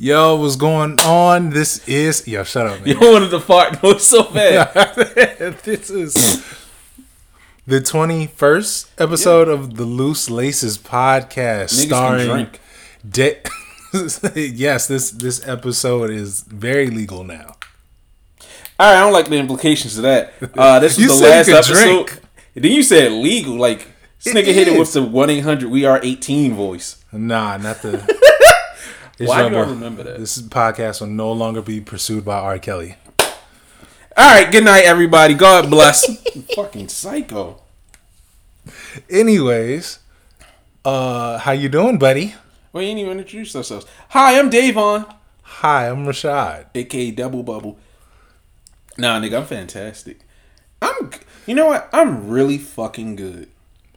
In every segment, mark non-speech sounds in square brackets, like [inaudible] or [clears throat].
Yo, what's going on? This is yo. Shut up, man. You wanted to fart noise so bad. this is the twenty-first episode of the Loose Laces podcast, Niggas starring. De- [laughs] yes, this this episode is very legal now. All right, I don't like the implications of that. [laughs] Uh, this was the last episode. drink. Then you said legal. Like this nigga hit it with the one eight hundred we are eighteen voice. Nah, not the. [laughs] Why do I remember that? This podcast will no longer be pursued by R. Kelly. All right, good night, everybody. God bless. [laughs] Fucking psycho. Anyways, uh, how you doing, buddy? We ain't even introduced ourselves. Hi, I'm Davon, Hi, I'm Rashad. aka Double Bubble. Nah, nigga, I'm fantastic. I'm. You know what? I'm really fucking good.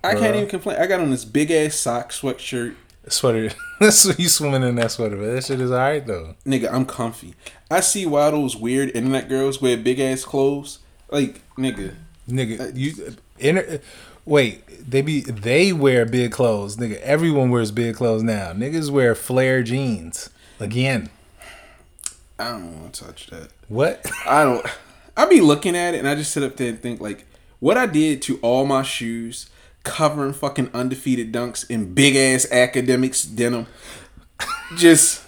I can't even complain. I got on this big ass sock sweatshirt. Sweater. [laughs] That's you swimming in that sweater, but that shit is alright though. Nigga, I'm comfy. I see why those weird internet girls wear big ass clothes. Like, nigga. Nigga, you inter, wait, they be they wear big clothes. Nigga, everyone wears big clothes now. Niggas wear flare jeans. Again. I don't want to touch that. What? I don't. I be looking at it and I just sit up there and think like, what I did to all my shoes, covering fucking undefeated dunks in big ass academics denim. just,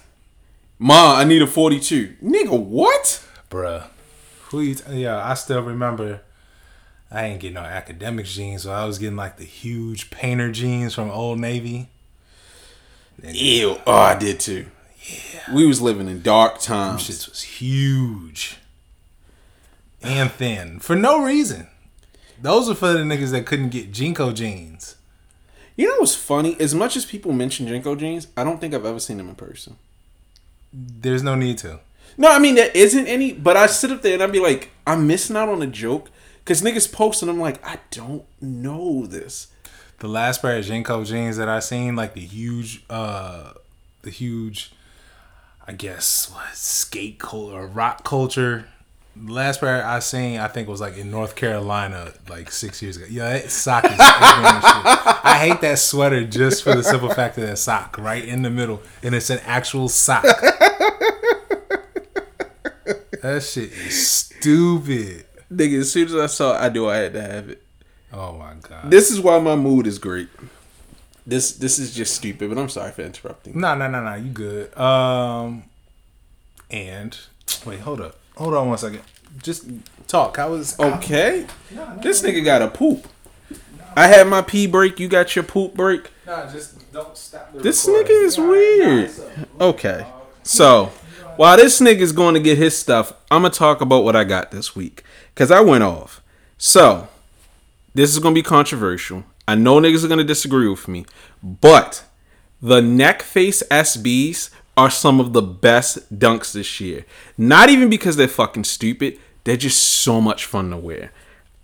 ma, I need a forty two. Nigga, what? Bruh. Who you t- yeah, I still remember I ain't getting no academic jeans, so I was getting like the huge painter jeans from Old Navy. Ew. Oh, I did too. Yeah. We was living in dark times. Shit was huge. And thin. For no reason. Those are for the niggas that couldn't get JNCO jeans. You know what's funny? As much as people mention JNCO jeans, I don't think I've ever seen them in person. There's no need to. No, I mean there isn't any, but I sit up there and I'd be like, I'm missing out on a joke because niggas posting. And I'm like, I don't know this. The last pair of JNCO jeans that I seen, like the huge, uh, the huge, I guess, what skate culture or rock culture. Last pair I seen, I think was like in North Carolina, like six years ago. Yeah, that sock is. ignorant as shit. I hate that sweater just for the simple fact of that sock right in the middle, and it's an actual sock. that shit is stupid. Nigga, as soon as I saw it, I knew I had to have it. Oh my god. This is why my mood is great. This this is just stupid, but I'm sorry for interrupting. No, no, no, no. You good. Um, and wait, hold up, hold on one second. Just talk. I was Okay, this nigga got a poop. I had my pee break. You got your poop break. Nah, just don't stop. The This recording. nigga is weird. Okay. So, while this nigga's going to get his stuff, I'm going to talk about what I got this week. Because I went off. So, this is going to be controversial. I know niggas are going to disagree with me. But, the neck face SBs are some of the best dunks this year. Not even because they're fucking stupid, they're just so much fun to wear.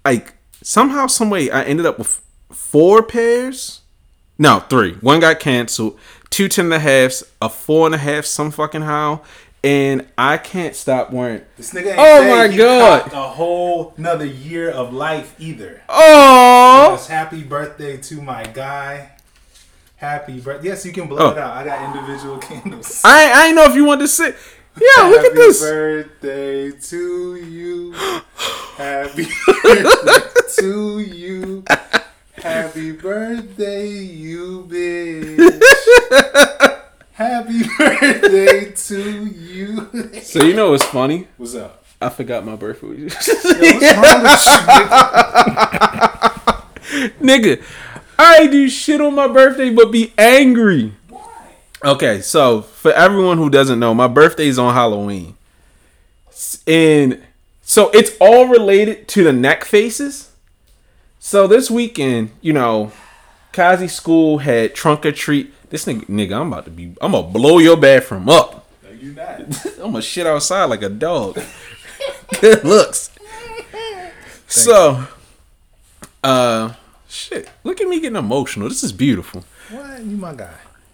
Like, somehow, someway, I ended up with four pairs. No, three. One got canceled. Two ten and a halves, a four and a half, some fucking how. And I can't stop wearing. This nigga ain't Oh my God. A whole another year of life either. Oh, happy birthday to my guy. Happy birthday. Yes, you can blow Oh. it out. I got individual [laughs] candles. I I ain't know if you want to sit. Yeah, look at this. Happy birthday to you. [gasps] Happy [laughs] birthday to you. Happy birthday, you bitch. [laughs] Happy birthday to you. So you know what's funny? What's up? I forgot my birthday. Yo, what's wrong with you? Nigga, I do shit on my birthday, but be angry. Okay, so for everyone who doesn't know, my birthday is on Halloween. And so it's all related to the neck faces. So this weekend, you know, Kazi School had trunk or treat. This nigga, nigga, I'm about to be, I'm gonna blow your bathroom up. No, you not. [laughs] I'm gonna shit outside like a dog. [laughs] Good looks. [laughs] so, uh, shit. Look at me getting emotional. This is beautiful. What? You my guy.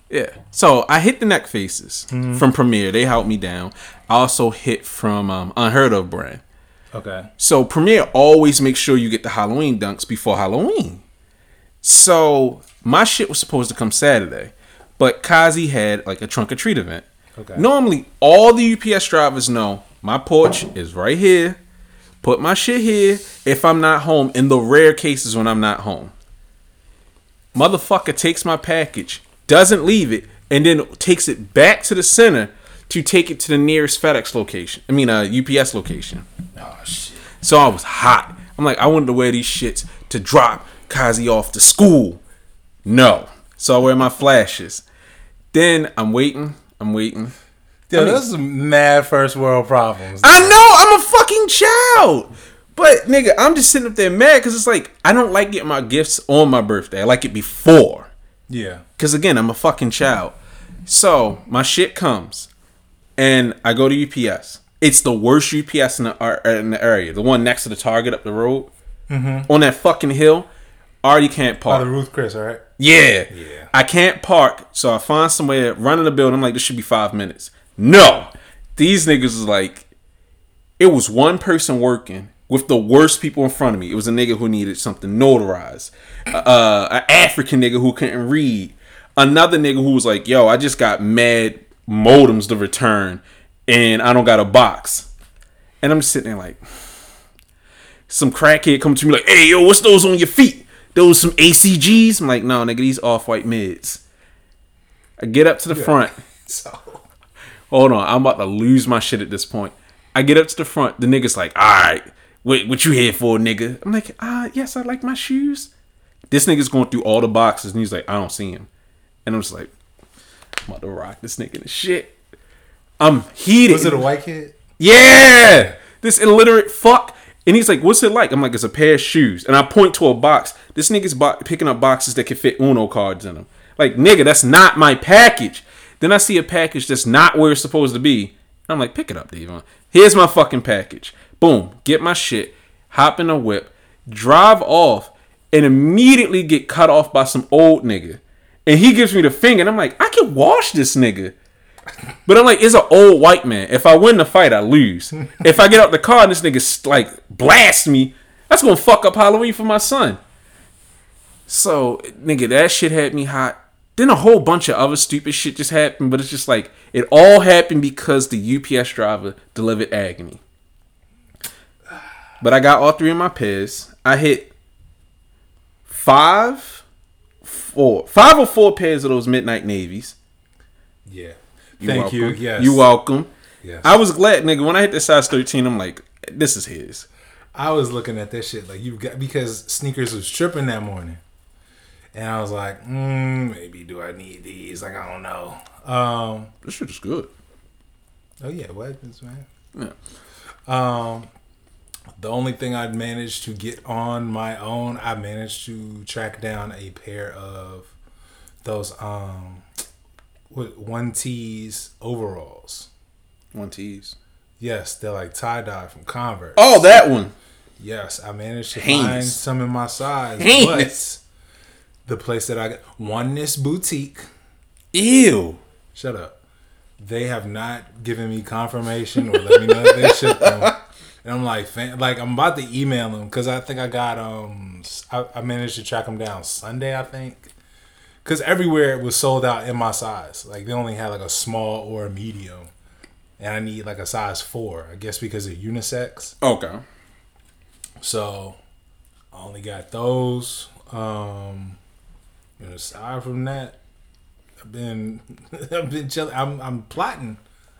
Yeah. So I hit the neck faces from Premiere. They helped me down. I also hit from um, Unheard of brand. Okay. So Premiere always makes sure you get the Halloween dunks before Halloween. So my shit was supposed to come Saturday, but Kazi had like a trunk or treat event. Okay. Normally, all the UPS drivers know my porch is right here. Put my shit here if I'm not home. In the rare cases when I'm not home, motherfucker takes my package, doesn't leave it, and then takes it back to the center to take it to the nearest FedEx location. I mean, uh, UPS location. Oh shit! So I was hot. I'm like, I wanted to wear these shits to drop Kazi off to school. No. So I wear my flashes. Then I'm waiting. I'm waiting. Yo, I mean, those mad first world problems. I know. I'm a fucking child. But nigga, I'm just sitting up there mad because it's like I don't like getting my gifts on my birthday. I like it before. Yeah. Because again, I'm a fucking child. So my shit comes, and I go to UPS. It's the worst UPS in the in the area. The one next to the Target up the road, mm-hmm. on that fucking hill. Already can't park. Oh, the Ruth Chris, all right. Yeah. Yeah. I can't park, so I find somewhere running the building. I'm like, this should be five minutes. No, these niggas is like, it was one person working with the worst people in front of me. It was a nigga who needed something notarized, uh, an African nigga who couldn't read, another nigga who was like, yo, I just got mad modems to return, and I don't got a box, and I'm just sitting there like, some crackhead come to me like, hey yo, what's those on your feet? Those some ACGs? I'm like, no, nigga, these off white mids. I get up to the yeah. front. [laughs] So hold on, I'm about to lose my shit at this point. I get up to the front. The nigga's like, all right, what, what you here for, nigga? I'm like, ah, uh, yes, I like my shoes. This nigga's going through all the boxes, and he's like, I don't see him. And I'm just like, I'm about to rock this nigga in shit. I'm heated. Was it a white kid? Yeah, this illiterate fuck. And he's like, "What's it like?" I'm like, "It's a pair of shoes." And I point to a box. This nigga's bo- picking up boxes that can fit Uno cards in them. Like, nigga, that's not my package. Then I see a package that's not where it's supposed to be. I'm like, pick it up, Devon. Here's my fucking package. Boom, get my shit, hop in a whip, drive off, and immediately get cut off by some old nigga. And he gives me the finger, and I'm like, I can wash this nigga. But I'm like, it's an old white man. If I win the fight, I lose. if I get out the car and this nigga like blast me, that's gonna fuck up Halloween for my son. So, nigga, that shit had me hot. Then a whole bunch of other stupid shit just happened, but it's just like it all happened because the UPS driver delivered agony. But I got all three of my pairs. I hit five, four, five or four pairs of those midnight navies. Yeah. You Thank welcome. you. Yes. You welcome. Yes. I was glad, nigga. When I hit the size thirteen, I'm like, this is his. I was looking at this shit like you got because sneakers was tripping that morning. And I was like, mm, maybe do I need these? Like I don't know. Um, this shit is good. Oh yeah, weapons, man. Yeah. Um, the only thing I'd managed to get on my own, I managed to track down a pair of those um, what one T's overalls. One T's. Yes, they're like tie dye from Converse. Oh, that one. Yes, I managed to Heinous. find some in my size. Heinous the place that I got Oneness Boutique. Ew. Shut up. They have not given me confirmation or let me know that they shipped them. And I'm like, fan, like I'm about to email them because I think I got um I, I, managed to track them down Sunday I think because everywhere it was sold out in my size. Like they only had like a small or a medium, and I need like a size four. I guess because of unisex. Okay. So I only got those. Um, and aside from that, I've been [laughs] I've been chilling. I'm I'm plotting.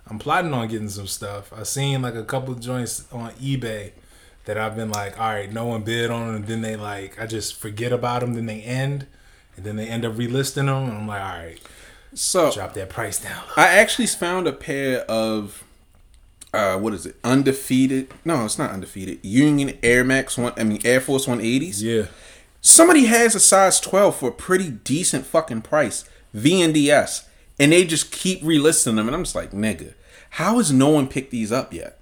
I'm plotting on getting some stuff. I seen like a couple joints on eBay that I've been like, all right, no one bid on them, and then they like I just forget about them, then they end, and then they end up relisting them, and I'm like, all right, so drop that price down. I actually found a pair of. Uh, what is it? Undefeated? No, it's not undefeated. Union Air Max one. I mean Air Force 180s. Yeah. Somebody has a size 12 for a pretty decent fucking price, VNDS, and they just keep relisting them. And I'm just like, nigga, how has no one picked these up yet?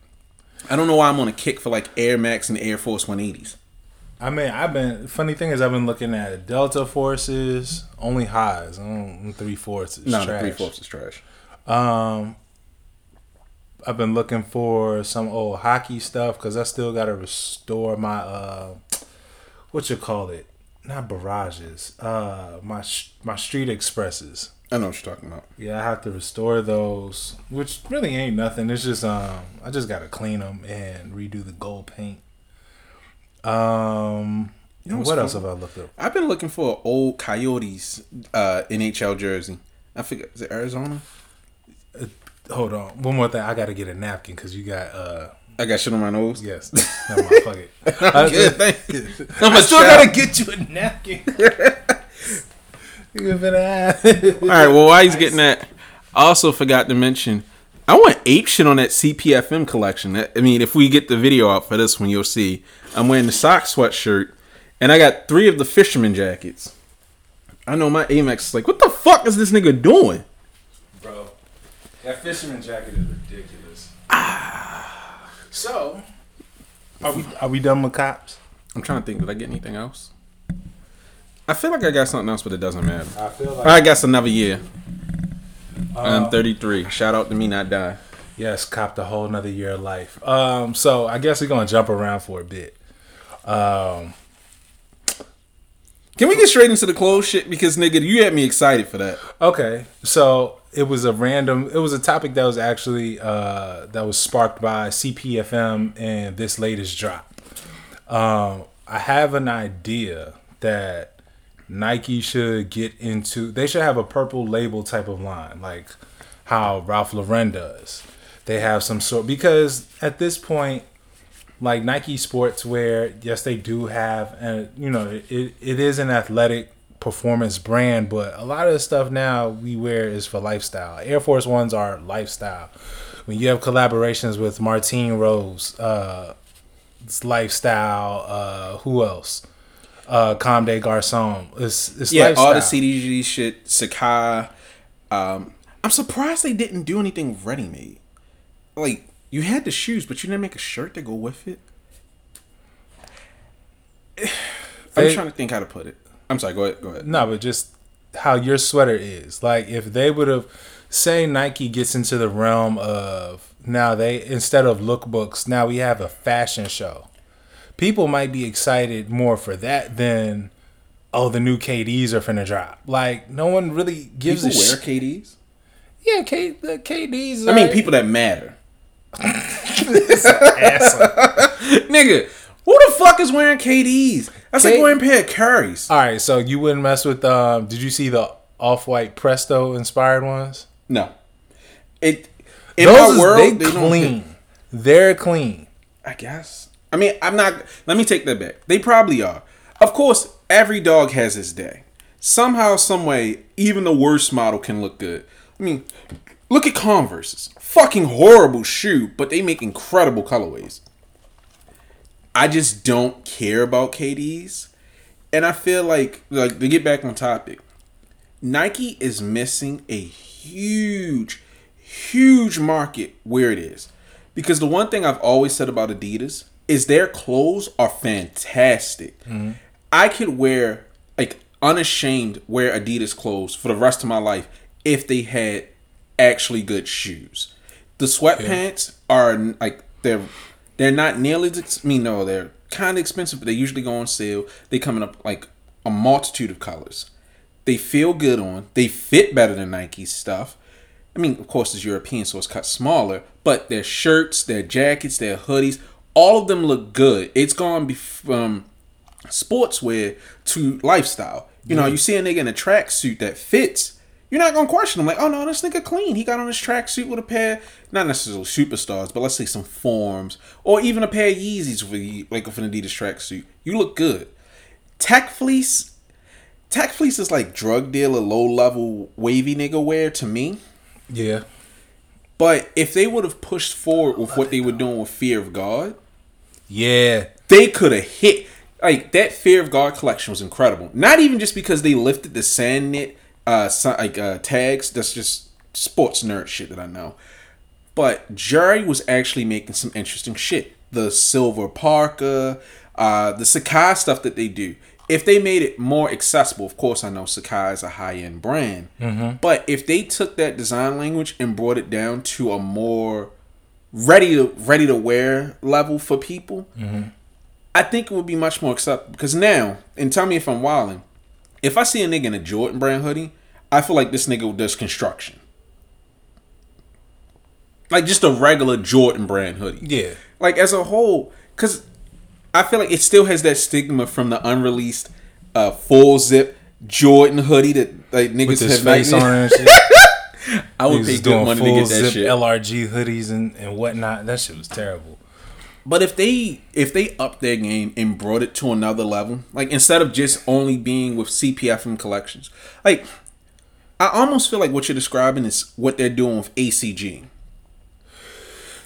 I don't know why I'm on a kick for like Air Max and Air Force 180s. I mean, I've been. Funny thing is, I've been looking at Delta Forces, only highs, mm, three fourths. No, trash. three fourths is trash. Um, I've been looking for some old hockey stuff because I still got to restore my uh, what you call it, not barrages. Uh, my my street expresses. I know what you're talking about. Yeah, I have to restore those, which really ain't nothing. It's just um, I just gotta clean them and redo the gold paint. Um, you know what else have I looked up? I've been looking for an old Coyotes uh, NHL jersey. I forget is it Arizona? Uh, hold on, one more thing. I gotta get a napkin because you got uh. I got shit on my nose. Yes, no, fuck it. [laughs] I'm good, thank [laughs] you. I'm I still gotta get you a napkin. [laughs] All right. Well, while he's getting that, I also forgot to mention. I went ape shit on that CPFM collection. I mean, if we get the video out for this one, you'll see. I'm wearing the sock sweatshirt, and I got three of the fisherman jackets. I know my Amex is like, what the fuck is this nigga doing? Bro, that fisherman jacket is ridiculous. Ah. So, are we are we done with cops? I'm trying to think. Did I get anything else? I feel like I got something else, but it doesn't matter. I feel like I guess another year. I'm 33. Shout out to me not die. Yes, copped a whole another year of life. Um, so I guess we're gonna jump around for a bit. Um, can we get straight into the clothes shit? Because nigga, you had me excited for that. Okay, so it was a random. It was a topic that was actually uh, that was sparked by CPFM and this latest drop. Um, I have an idea that Nike should get into. They should have a purple label type of line, like how Ralph Lauren does. They have some sort because at this point, like Nike Sportswear, yes, they do have, and you know, it, it is an athletic performance brand, but a lot of the stuff now we wear is for lifestyle. Air Force Ones are lifestyle. When you have collaborations with Martine Rose, uh, it's lifestyle. Uh, who else? uh, Comme des Garçons. It's, it's yeah, lifestyle. all the CDG shit, Sacai. Um, I'm surprised they didn't do anything ready made. Like you had the shoes, but you didn't make a shirt to go with it. [sighs] I'm trying to think how to put it. I'm sorry. Go ahead. Go ahead. No, but just how your sweater is. Like if they would have, say Nike gets into the realm of now they instead of lookbooks, now we have a fashion show people might be excited more for that than oh the new KDs are finna drop. Like no one really gives people a wear sh- KDs. Yeah, K the KDs. I mean, people that matter. [laughs] [laughs] Nigga, who the fuck is wearing KDs? That's K- like wearing a pair of Currys. All right, so you wouldn't mess with. Um, did you see the off white Presto inspired ones? No. It in Those my world they, they clean. They're clean. I guess. I mean, I'm not. Let me take that back. They probably are. Of course, every dog has his day. Somehow, some way, even the worst model can look good. I mean, look at Converse's. Fucking horrible shoe, but they make incredible colorways. I just don't care about KDs. And I feel like, like to get back on topic, Nike is missing a huge, huge market where it is. Because the one thing I've always said about Adidas is their clothes are fantastic. Mm-hmm. I could wear like unashamed wear Adidas clothes for the rest of my life if they had actually good shoes. The sweatpants yeah. are like they're they're not nearly I mean no they're kind of expensive but they usually go on sale. They come in up like a multitude of colors. They feel good on. They fit better than Nike stuff. I mean, of course, it's European, so it's cut smaller. But their shirts, their jackets, their hoodies, all of them look good. It's gone from um, sportswear to lifestyle. You know, you see a nigga in a tracksuit that fits, you're not gonna question him like, oh no, this nigga clean. He got on his tracksuit with a pair, not necessarily superstars, but let's say some forms, or even a pair of Yeezys for like with an Adidas tracksuit. You look good. Tech fleece, tech fleece is like drug dealer, low level, wavy nigga wear to me. Yeah. But if they would have pushed forward with what they were doing with Fear of God, yeah, they could have hit. Like that Fear of God collection was incredible. Not even just because they lifted the sand knit uh like uh tags. That's just sports nerd shit that I know. But Jerry was actually making some interesting shit. The silver parka, uh, the Sacai stuff that they do. If they made it more accessible, of course, I know Sacai is a high end brand. Mm-hmm. But if they took that design language and brought it down to a more ready to ready to wear level for people, mm-hmm. I think it would be much more acceptable. Because now, and tell me if I'm wilding, if I see a nigga in a Jordan brand hoodie, I feel like this nigga does construction. Like just a regular Jordan brand hoodie. Yeah. Like as a whole, because I feel like it still has that stigma from the unreleased uh, full zip Jordan hoodie that like niggas With have face on and [laughs] shit. I would pay good money to get that zip shit. LRG hoodies and, and whatnot. That shit was terrible. But if they if they up their game and brought it to another level, like instead of just only being with CPFM collections, like I almost feel like what you're describing is what they're doing with ACG.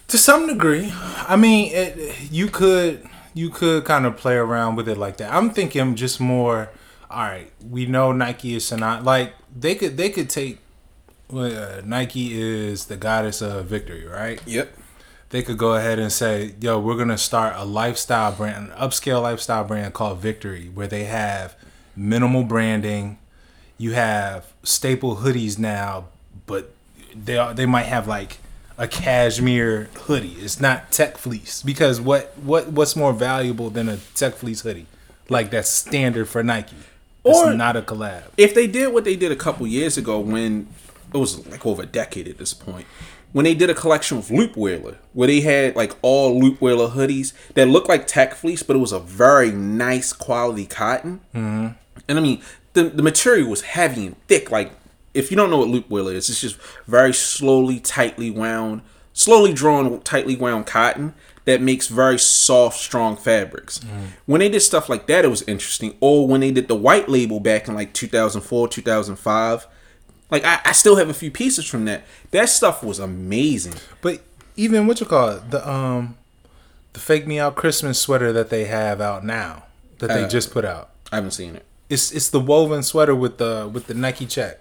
To some degree, I mean, it, you could you could kind of play around with it like that. I'm thinking just more. All right, we know Nike is synonymous. Like they could they could take well, uh, Nike is the goddess of victory, right? Yep. They could go ahead and say, "Yo, we're gonna start a lifestyle brand, an upscale lifestyle brand called Victory, where they have minimal branding. You have staple hoodies now, but they are, they might have like a cashmere hoodie. It's not tech fleece because what what what's more valuable than a tech fleece hoodie? Like that's standard for Nike. It's Or- not a collab. If they did what they did a couple years ago when it was like over a decade at this point, when they did a collection with Loopwheeler, where they had like all Loopwheeler hoodies that looked like tech fleece, but it was a very nice quality cotton. Mm-hmm. And I mean, the the material was heavy and thick. Like if you don't know what Loopwheeler is, it's just very slowly, tightly wound, slowly drawn, tightly wound cotton that makes very soft, strong fabrics. When they did stuff like that, it was interesting. Or when they did the white label back in like 2004, 2005. Like I, I still have a few pieces from that. That stuff was amazing. But even what you call it, the um, the fake me out Christmas sweater that they have out now that they Uh, just put out. I haven't seen it. It's it's the woven sweater with the with the Nike check.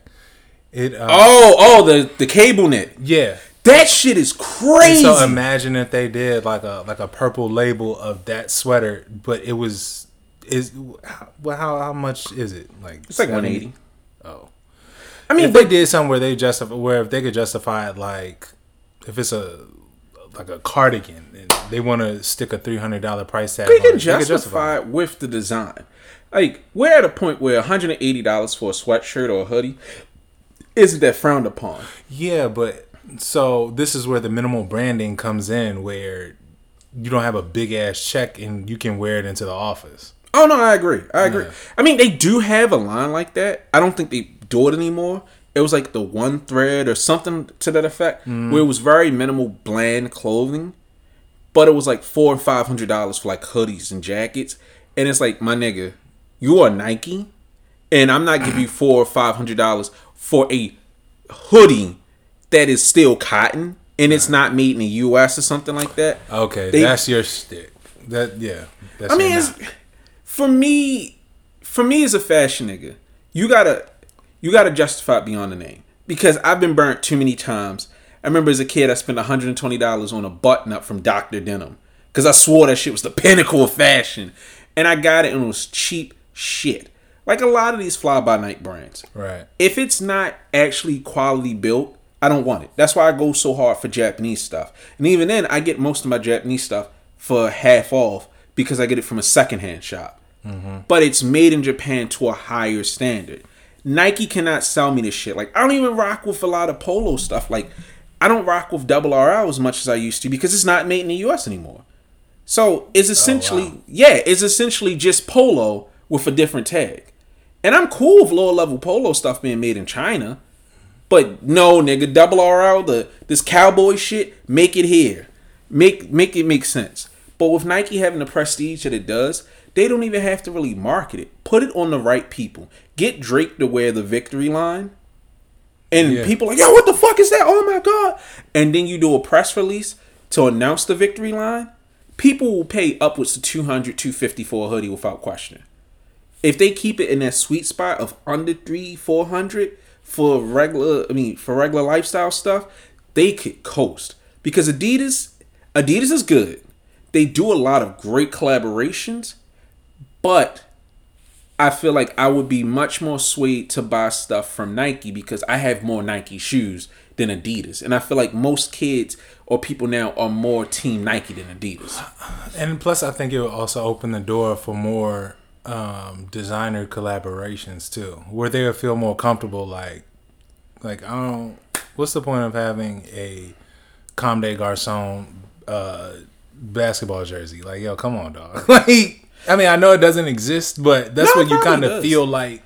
It uh, Oh, oh, the the cable knit. yeah. That shit is crazy. And so imagine if they did like a like a purple label of that sweater, but it was is well how how much is it like it's like 70? 180. Oh, I mean, if they did something where they justify where if they could justify it like if it's a like a cardigan and they want to stick a three hundred dollar price tag, they on can it, they could justify it with the design. Like we're at a point where 180 dollars for a sweatshirt or a hoodie isn't that frowned upon. Yeah, but so this is where the minimal branding comes in, where you don't have a big ass check and you can wear it into the office. Oh no, I agree. I agree. Yeah. I mean, they do have a line like that. I don't think they do it anymore. It was like the one thread or something to that effect, mm. where it was very minimal, bland clothing, but it was like four or five hundred dollars for like hoodies and jackets. And it's like, my nigga, you are Nike, and I'm not giving you [clears throat] four or five hundred dollars for a hoodie that is still cotton and it's not made in the U.S. or something like that. Okay, They- that's your stick. That yeah. That's I mean, it's, for me, for me as a fashion nigga, you gotta, you gotta justify it beyond the name because I've been burnt too many times. I remember as a kid, I spent 120 dollars on a button up from Dr. Denim because I swore that shit was the [laughs] pinnacle of fashion, and I got it and it was cheap shit. Like a lot of these fly by night brands. right. If it's not actually quality built, I don't want it. That's why I go so hard for Japanese stuff. And even then, I get most of my Japanese stuff for half off because I get it from a secondhand shop. Mm-hmm. But it's made in Japan to a higher standard. Nike cannot sell me this shit. Like I don't even rock with a lot of polo stuff. Like I don't rock with double RL as much as I used to because it's not made in the US anymore. So it's oh, essentially yeah, it's essentially just polo with a different tag. And I'm cool with lower level polo stuff being made in China. But no, nigga, double RL, the this cowboy shit, make it here. Make make it make sense. But with Nike having the prestige that it does, they don't even have to really market it. Put it on the right people. Get Drake to wear the victory line. And Yeah. people like, yo, what the fuck is that? Oh my god. And then you do a press release to announce the victory line. People will pay upwards to 200, 250 for a hoodie without question if they keep it in that sweet spot of under three, four hundred for regular, I mean, for regular lifestyle stuff, they could coast because Adidas, Adidas is good. They do a lot of great collaborations, but I feel like I would be much more swayed to buy stuff from Nike because I have more Nike shoes than Adidas, and I feel like most kids or people now are more team Nike than Adidas. And plus, I think it will also open the door for more um, designer collaborations too, where they will feel more comfortable. Like Like I don't. What's the point of having a Comme des Garçons uh, basketball jersey? Like, yo, come on, dog. [laughs] like, I mean, I know it doesn't exist, but that's No, what you kind of feel like.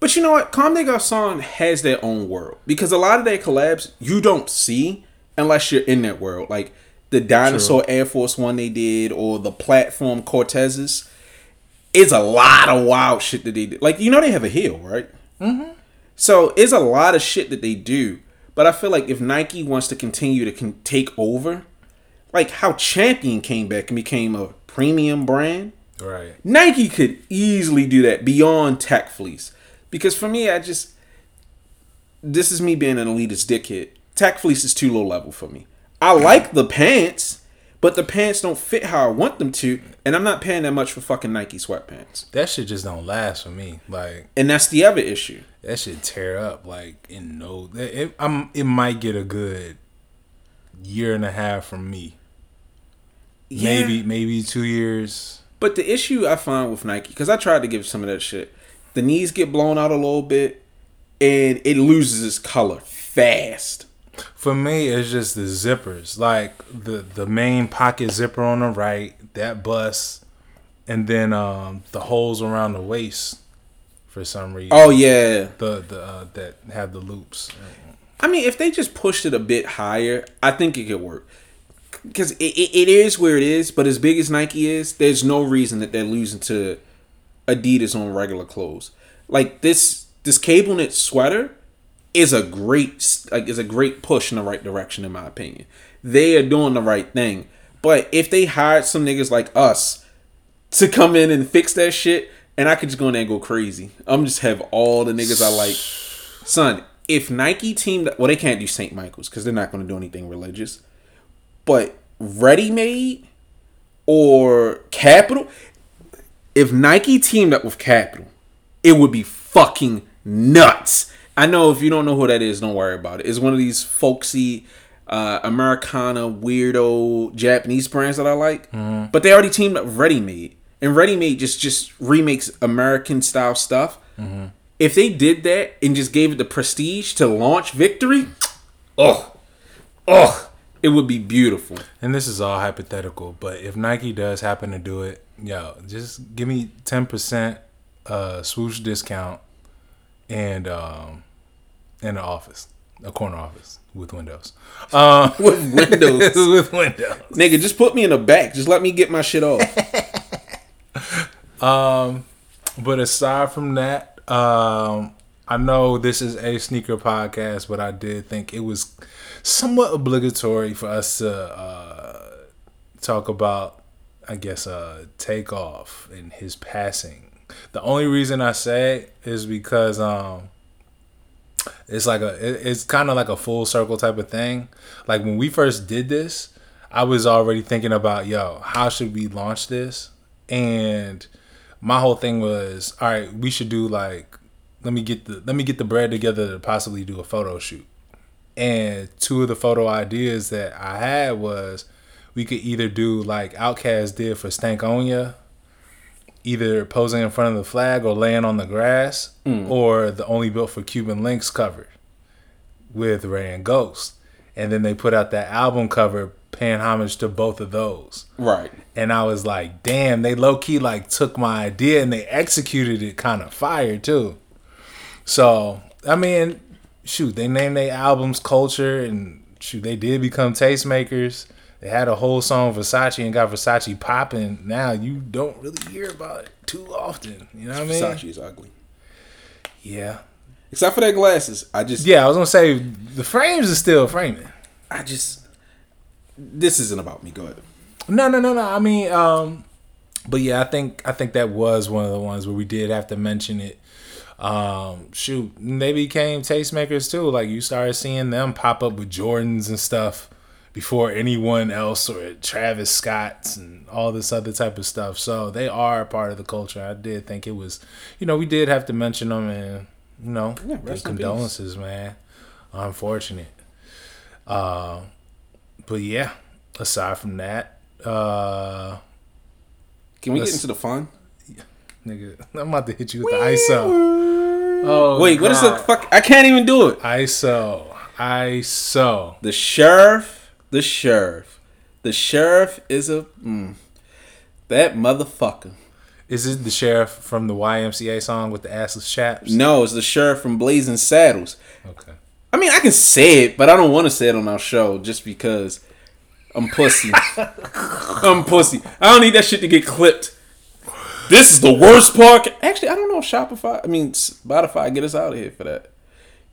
But you know what? Comme des Garçons has their own world because a lot of their collabs you don't see unless you're in that world. Like the dinosaur Air Force One they did, or the platform Cortezes. It's a lot of wild shit that they did. Like you know they have a heel, right? Mm-hmm. So it's a lot of shit that they do. But I feel like if Nike wants to continue to con- take over, like how Champion came back and became a premium brand, Right. Nike could easily do that beyond Tech Fleece. Because for me, I just this is me being an elitist dickhead. Tech Fleece is too low level for me. I like the pants, but the pants don't fit how I want them to, and I'm not paying that much for fucking Nike sweatpants. That shit just don't last for me. Like And that's the other issue. that shit tear up. Like in no, it, it, I'm. It might get a good year and a half from me. Yeah. Maybe maybe two years. But the issue I find with Nike, because I tried to give some of that shit, the knees get blown out a little bit, and it loses its color fast. For me, it's just the zippers, like the the main pocket zipper on the right, that bust, and then um, the holes around the waist. For some reason, Oh yeah, the the uh, that have the loops. I mean, if they just pushed it a bit higher, I think it could work. Because it, it, it is where it is, but as big as Nike is, there's no reason that they're losing to Adidas on regular clothes. Like this, this cable knit sweater is a great like is a great push in the right direction, in my opinion. They are doing the right thing. But if they hired some niggas like us to come in and fix that shit, and I could just go in there and go crazy. I'm just have all the niggas I like. Son, if Nike teamed well, they can't do St. Michael's because they're not going to do anything religious. But Readymade or Kapital, if Nike teamed up with Kapital, it would be fucking nuts. I know if you don't know who that is, don't worry about it. It's one of these folksy uh, Americana weirdo Japanese brands that I like. But they already teamed up Readymade, and Readymade just just remakes American style stuff. If they did that and just gave it the prestige to launch Victory, [tsk] oh, oh, it would be beautiful. And this is all hypothetical, but if Nike does happen to do it, yo, just give me ten percent uh swoosh discount and um in the office. A corner office with windows. Um [laughs] With windows. [laughs] with windows. Nigga, just put me in the back. Just let me get my shit off. [laughs] Um, but aside from that, um, I know this is a sneaker podcast, but I did think it was somewhat obligatory for us to uh, talk about, I guess, uh, Takeoff and his passing. The only reason I say it is because um, it's like a, it- it's kind of like a full circle type of thing. Like when we first did this, I was already thinking about, yo, how should we launch this? And my whole thing was, all right, we should do like, let me get the let me get the bread together to possibly do a photo shoot. And two of the photo ideas that I had was we could either do like Outkast did for Stankonia, either posing in front of the flag or laying on the grass, mm. or the Only Built for Cuban Linx cover with Rae and Ghost. And then they put out that album cover paying homage to both of those. right. And I was like, damn, they low key like took my idea and they executed it kind of fire too. So, I mean, shoot, they named their albums Culture and shoot, they did become tastemakers. They had a whole song Versace and got Versace popping. Now you don't really hear about it too often. You know what I mean? Versace is ugly. Yeah. Except for their glasses. I just Yeah, I was gonna say the frames are still framing. I just this isn't about me. Go ahead. No, no, no, no. I mean, um, but yeah, I think I think that was one of the ones where we did have to mention it. Um, shoot, they became tastemakers too. Like you started seeing them pop up with Jordans and stuff before anyone else, or Travis Scott's and all this other type of stuff. So they are a part of the culture. I did think it was, you know, we did have to mention them, and you know, Yeah, condolences, man. Unfortunate. Uh, but yeah, aside from that, uh, Can we get into the fun? Nigga, [laughs] I'm about to hit you with the ISO. Oh, Wait, God. what is the fuck? I can't even do it. ISO. ISO. The sheriff. The sheriff. The sheriff is a. Mm, that motherfucker. Is it the sheriff from the YMCA song with the assless chaps? No, it's the sheriff from Blazing Saddles. Okay. I mean, I can say it, but I don't want to say it on our show just because I'm pussy. [laughs] I'm pussy. I don't need that shit to get clipped. This is the worst part. Actually, I don't know if Shopify, I mean Spotify, get us out of here for that.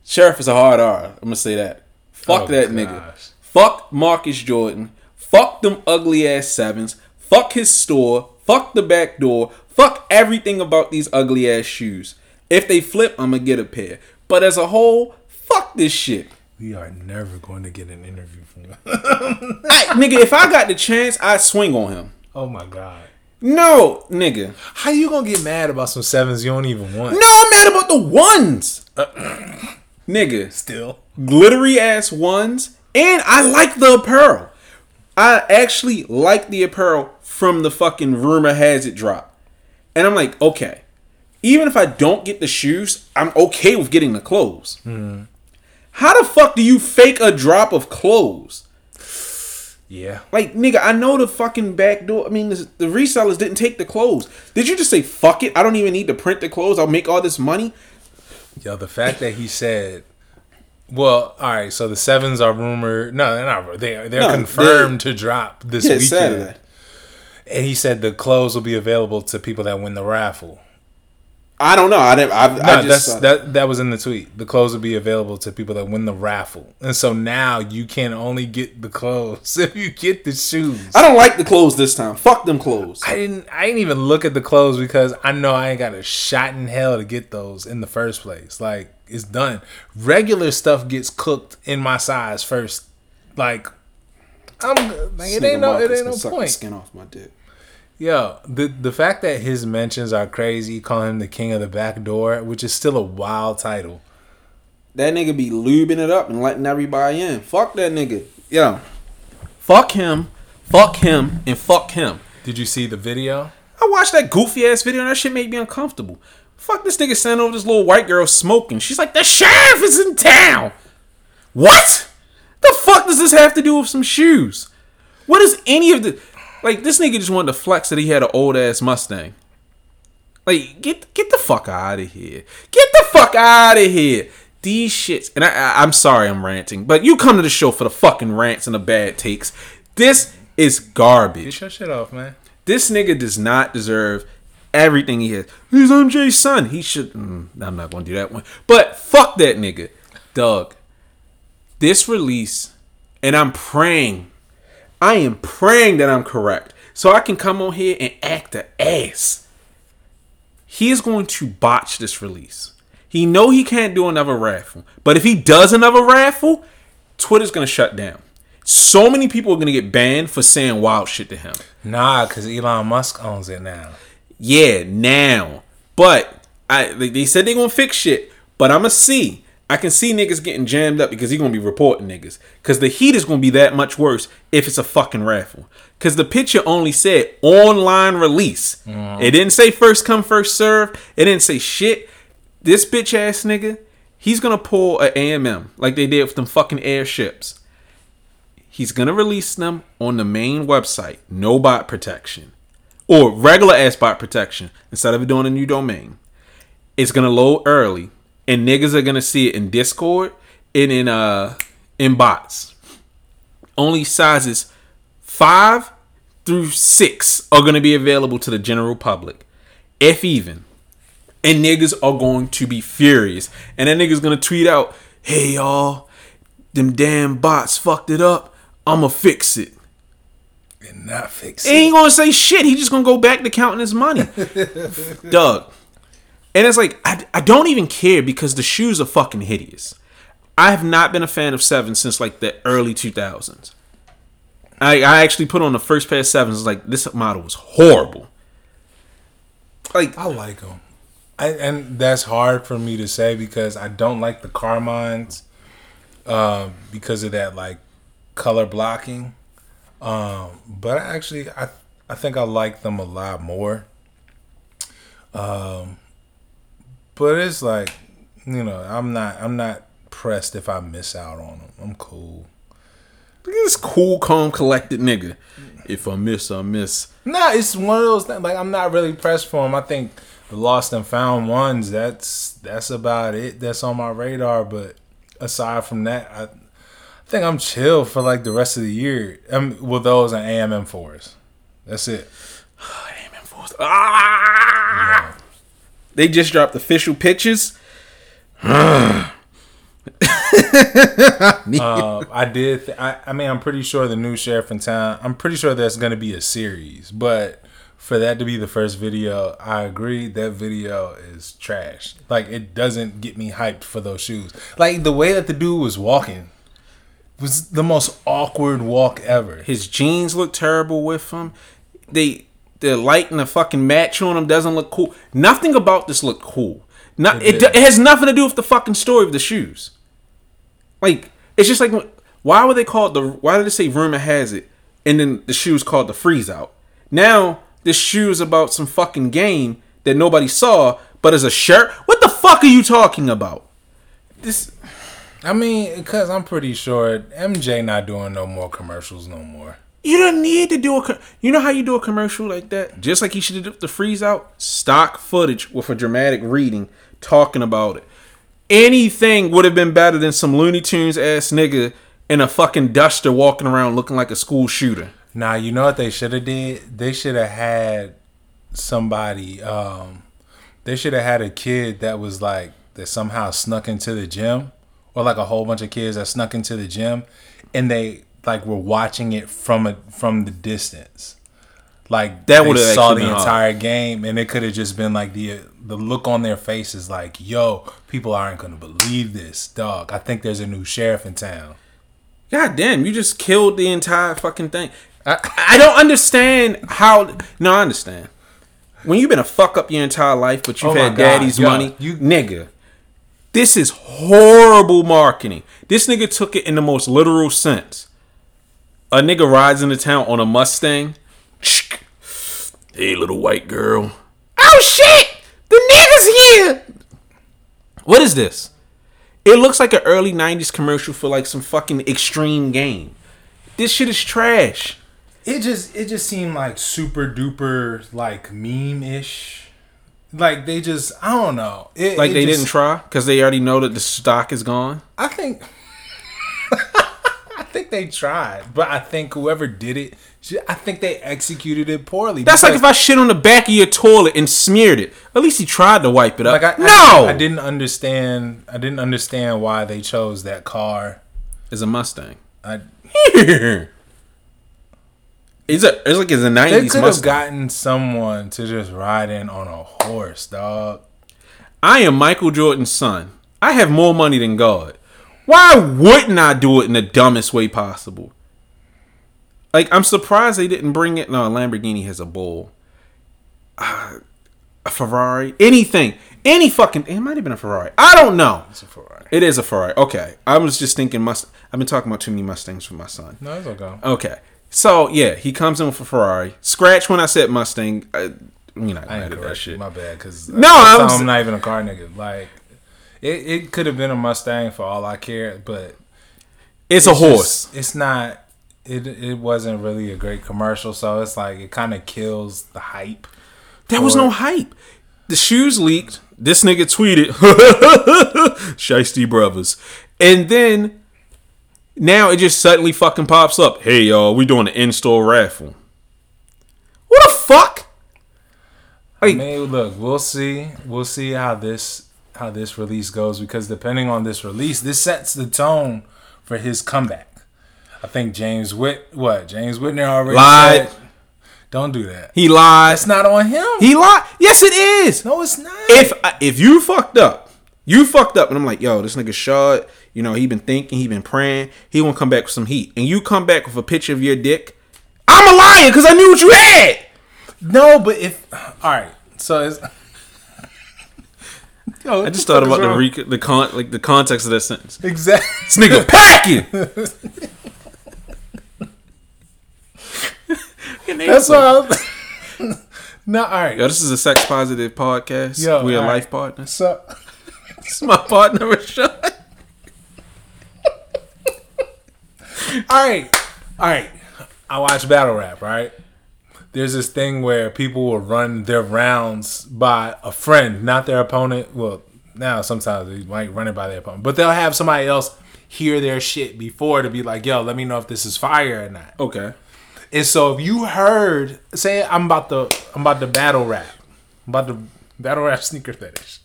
Sheriff is a hard R. I'm gonna say that. Fuck oh, that gosh. nigga. Fuck Marcus Jordan. Fuck them ugly ass sevens. Fuck his store. Fuck the back door. Fuck everything about these ugly ass shoes. If they flip, I'm gonna get a pair. But as a whole, fuck this shit. We are never going to get an interview from him. [laughs] I, nigga, if I got the chance, I'd swing on him. Oh my god. No, nigga. How you gonna get mad about some sevens you don't even want? No, I'm mad about the ones. Uh, nigga. Still. Glittery ass ones. And I like the apparel. I actually like the apparel from the fucking rumor has it drop. And I'm like, okay. Even if I don't get the shoes, I'm okay with getting the clothes. Mm. How the fuck do you fake a drop of clothes? Yeah. Like, nigga, I know the fucking back door. I mean, the, the resellers didn't take the clothes. Did you just say, fuck it? I don't even need to print the clothes. I'll make all this money. Yo, the fact that he said, well, all right, so the sevens are rumored. No, they're not. They, they're no, confirmed they, to drop this yeah, weekend. Saturday. And he said the clothes will be available to people that win the raffle. I don't know. I didn't. I, no, I that's that. That was in the tweet. The clothes will be available to people that win the raffle, and so now you can only get the clothes [laughs] if you get the shoes. I don't like the clothes this time. Fuck them clothes. I didn't. I didn't even look at the clothes because I know I ain't got a shot in hell to get those in the first place. Like it's done. Regular stuff gets cooked in my size first. Like I'm. Like, it ain't no. It ain't no point. Skin off my dick. Yo, the the fact that his mentions are crazy, calling him the king of the back door, which is still a wild title. That nigga be lubing it up and letting everybody in. Fuck that nigga. Yo. Fuck him. Fuck him and fuck him. Did you see the video? I watched that goofy ass video and that shit made me uncomfortable. Fuck this nigga sending over this little white girl smoking. She's like, the sheriff is in town. What? The fuck does this have to do with some shoes? What is any of the like this nigga just wanted to flex that he had an old ass Mustang. Like get get the fuck out of here. Get the fuck out of here. These shits. And I, I'm sorry I'm ranting, but you come to the show for the fucking rants and the bad takes. This is garbage. Get your shit off, man. This nigga does not deserve everything he has. He's MJ's son. He should. Mm, I'm not gonna do that one. But fuck that nigga, Doug. This release, and I'm praying I am praying that I'm correct. So I can come on here and act the ass. He is going to botch this release. He know he can't do another raffle. But if he does another raffle, Twitter's gonna shut down. So many people are gonna get banned for saying wild shit to him. Nah, cause Elon Musk owns it now. Yeah, now. But I they said they're gonna fix shit. But I'ma see. I can see niggas getting jammed up because he's gonna be reporting niggas. Cause the heat is gonna be that much worse if it's a fucking raffle. Cause the picture only said online release. Mm. It didn't say first come first serve. It didn't say shit. This bitch ass nigga, he's gonna pull a AMM like they did with them fucking airships. He's gonna release them on the main website, no bot protection, or regular ass bot protection instead of doing a new domain. It's gonna load early and niggas are gonna see it in Discord and in uh in bots. Only sizes five through six are gonna be available to the general public, if even. And niggas are going to be furious. And that nigga's gonna tweet out, "Hey y'all, them damn bots fucked it up. I'ma fix it." And not fix it. He ain't gonna say shit. He just gonna go back to counting his money. [laughs] Doug, and it's like I, I don't even care because the shoes are fucking hideous. I have not been a fan of sevens since like the early 2000s. I, I actually put on the first pair of sevens. Like this model was horrible. Like I like them, I, and that's hard for me to say because I don't like the Carmines um, because of that like color blocking. Um, but I actually I I think I like them a lot more. Um, but it's like you know, I'm not I'm not pressed if I miss out on them. I'm cool. Look at this cool, calm, collected nigga. If I miss, I miss. Nah, it's one of those things. Like I'm not really pressed for them. I think the lost and found ones. That's that's about it. That's on my radar. But aside from that, I, I think I'm chill for like the rest of the year. Um, with those and AMM fours. That's it. [sighs] AMM fours. Ah! They just dropped official pictures. [sighs] uh, I did. Th- I, I mean, I'm pretty sure the new sheriff in town. I'm pretty sure there's going to be a series, but for that to be the first video, I agree. That video is trash. Like it doesn't get me hyped for those shoes. Like the way that the dude was walking was the most awkward walk ever. His jeans look terrible with him. They the light and the fucking match on him doesn't look cool. Nothing about this look cool. Not it, it, it has nothing to do with the fucking story of the shoes. Like it's just like why would they call it the why did they say rumor has it and then the shoes called the freeze out? Now this shoe is about some fucking game that nobody saw, but as a shirt, what the fuck are you talking about? This I mean, because I'm pretty sure MJ not doing no more commercials no more. You don't need to do a. You know how you do a commercial like that? Just like he should have done the freeze out stock footage with a dramatic reading talking about it. Anything would have been better than some Looney Tunes ass nigga in a fucking duster walking around looking like a school shooter. Now you know what they should have did? They should have had somebody. um They should have had a kid that was like that somehow snuck into the gym, or like a whole bunch of kids that snuck into the gym, and they like were watching it from a from the distance. Like that would have saw the entire hard. game, and it could have just been like the the look on their faces, like, "Yo, people aren't gonna believe this, dog. I think there's a new sheriff in town." God damn, you just killed the entire fucking thing. I, I don't understand how. No, I understand. When you've been a fuck up your entire life, but you've oh had daddy's Yo, money, you nigga. This is horrible marketing. This nigga took it in the most literal sense. A nigga rides into town on a Mustang. Hey, little white girl. Oh shit! The nigga's here! What is this? It looks like an early 90s commercial for like some fucking extreme game. This shit is trash it just it just seemed like super duper like meme ish. Like they just I don't know. It, like it they just, didn't try because they already know that the stock is gone. I think. [laughs] I think they tried, but I think whoever did it, I think they executed it poorly. That's like if I shit on the back of your toilet and smeared it. At least he tried to wipe it up. Like I, no, I, I didn't understand. I didn't understand why they chose that car. As a Mustang. I. [laughs] It's a it's like it's a nineties. They could have gotten someone to just ride in on a horse, dog. I am Michael Jordan's son. I have more money than God. Why wouldn't I do it in the dumbest way possible? Like I'm surprised they didn't bring it. No, a Lamborghini has a bull. Uh, a Ferrari, anything, any fucking. It might have been a Ferrari. I don't know. It's a Ferrari. It is a Ferrari. Okay, I was just thinking. Must I've been talking about too many Mustangs for my son. No, it's okay. Okay, so yeah, he comes in with a Ferrari. Scratch when I said Mustang. I, you know, I ain't that shit. My bad, because no, I'm, I'm, not even a car nigga. Like it, it could have been a Mustang for all I care, but it's, it's a horse. Just, it's not. It it wasn't really a great commercial, so it's like it kind of kills the hype. There was no hype. The shoes leaked. This nigga tweeted, [laughs] "Shiesty brothers," and then now it just suddenly fucking pops up. Hey y'all, we doing an in-store raffle. What the fuck? Like, I mean, look, we'll see. We'll see how this how this release goes because depending on this release, this sets the tone for his comeback. I think James Whit what James Whitner already lied. Said, don't do that. He lied. It's not on him. He lied. Yes, it is. No, it's not. If if you fucked up, you fucked up, and I'm like, yo, this nigga shot you know, he been thinking, he been praying. He gonna come back with some heat, and you come back with a picture of your dick. I'm a liar because I knew what you had. No, but if all right, so it's. Yo, I just thought about the rec- the con like the context of that sentence. Exactly. This nigga [laughs] packing. That's why. [laughs] no, all right. Yo, this is a sex positive podcast. Yo, we are right. life partners. So, [laughs] It's my partner Rashad. All right, all right. I watch battle rap. Right. There's this thing where people will run their rounds by a friend, not their opponent. Well, now sometimes they might run it by their opponent, but they'll have somebody else hear their shit before to be like, "Yo, let me know if this is fire or not." Okay. And so if you heard, say I'm about to I'm about to battle rap, I'm about to battle rap [laughs] sneaker fetish,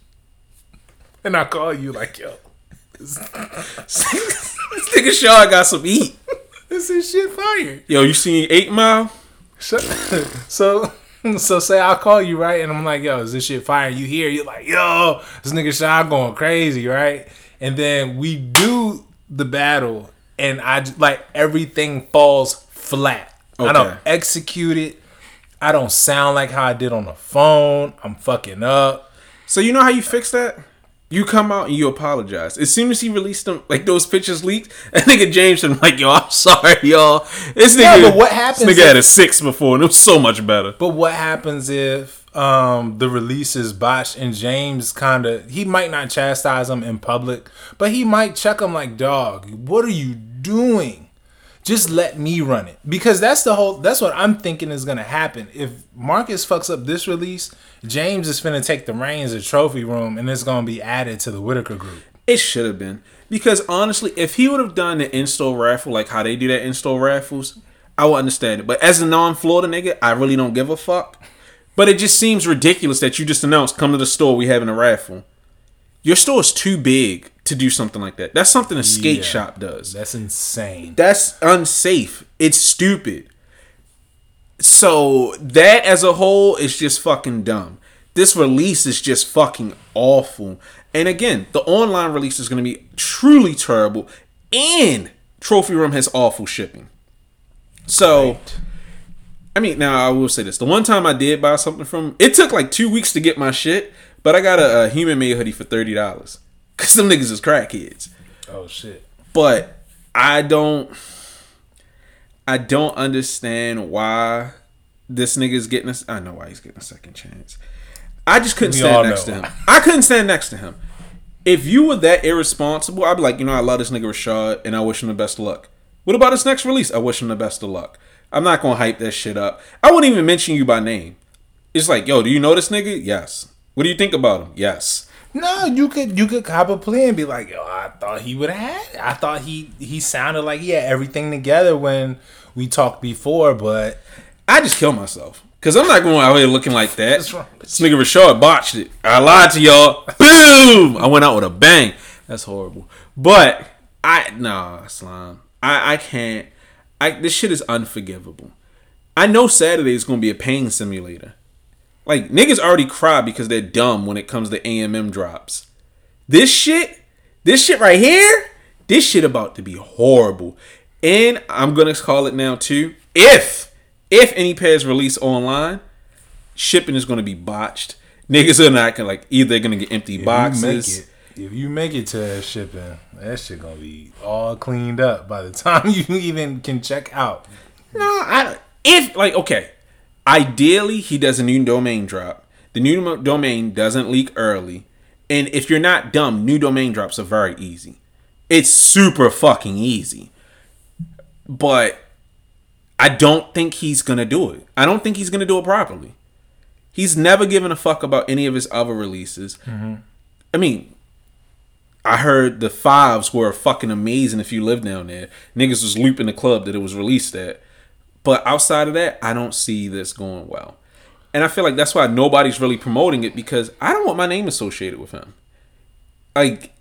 and I call you like, "Yo, [laughs] this nigga Shaw got some eat. this is shit fire." Yo, you seen Eight Mile? So, [laughs] so, [laughs] so say I call you right, and I'm like, "Yo, is this shit fire?" You hear, you're like, "Yo, this nigga Shaw going crazy, right?" And then we do the battle, and I like everything falls flat. I don't execute it. I don't sound like how I did on the phone. I'm fucking up. So you know how you fix that? You come out and you apologize. As soon as he released them, like those pictures leaked, [laughs] that nigga James was like, "Yo, I'm sorry, y'all." This Yeah, but what happens This nigga if- had a six before, and it was so much better. But what happens if um, the release is botched and James kind of he might not chastise him in public, but he might check him like, "Dog, what are you doing? Just let me run it." Because that's the whole. That's what I'm thinking is gonna happen if Marcus fucks up this release. James is finna take the reins of Trophy Room, and it's gonna be added to the Whitaker group. It should have been because honestly, if he would have done the in-store raffle like how they do that in-store raffles, I would understand it. But as a non-Florida nigga, I really don't give a fuck. But it just seems ridiculous that you just announced, "Come to the store, we having a raffle." Your store is too big to do something like that. That's something a skate Yeah. shop does. That's insane. That's unsafe. It's stupid. So that as a whole is just fucking dumb. This release is just fucking awful. And again, the online release is going to be truly terrible. And Trophy Room has awful shipping. So, I mean, now I will say this: the one time I did buy something from, it took like two weeks to get my shit, but I got a, a human made hoodie for thirty dollars. Cause some niggas is crackheads Oh shit. but I don't I don't understand why this nigga's getting us I know why he's getting a second chance. I just couldn't We stand next know to him. I couldn't stand next to him. If you were that irresponsible, I'd be like, you know, I love this nigga Rashad and I wish him the best of luck. What about his next release? I wish him the best of luck. I'm not gonna hype that shit up. I wouldn't even mention you by name. It's like, yo, do you know this nigga? Yes. What do you think about him? Yes. No, you could you could cop a play and be like, yo, I thought he would have had. it. I thought he he sounded like he had everything together when we talked before, but I just kill myself. Cause I'm not going out here looking like that. What's wrong with This nigga Rashad botched it. I lied to y'all. Boom! I went out with a bang. That's horrible. But I nah, slime. I I can't. I this shit is unforgivable. I know Saturday is gonna be a pain simulator. Like niggas already cry because they're dumb when it comes to AMM drops. This shit, this shit right here, this shit about to be horrible. And I'm gonna call it now too. If if any pairs release online, shipping is gonna be botched. Niggas are not gonna like either gonna get empty if you boxes. make it, if you make it to that shipping, that shit gonna be all cleaned up by the [laughs] time you even can check out. No, I if like okay. Ideally, he does a new domain drop. The new domain doesn't leak early, and if you're not dumb, new domain drops are very easy. It's super fucking easy. But I don't think he's gonna do it. I don't think he's gonna do it properly. He's never given a fuck about any of his other releases. I mean, I heard the fives were fucking amazing if you live down there. Niggas was looping the club that it was released at. But outside of that, I don't see this going well. And I feel like that's why nobody's really promoting it because I don't want my name associated with him. Like,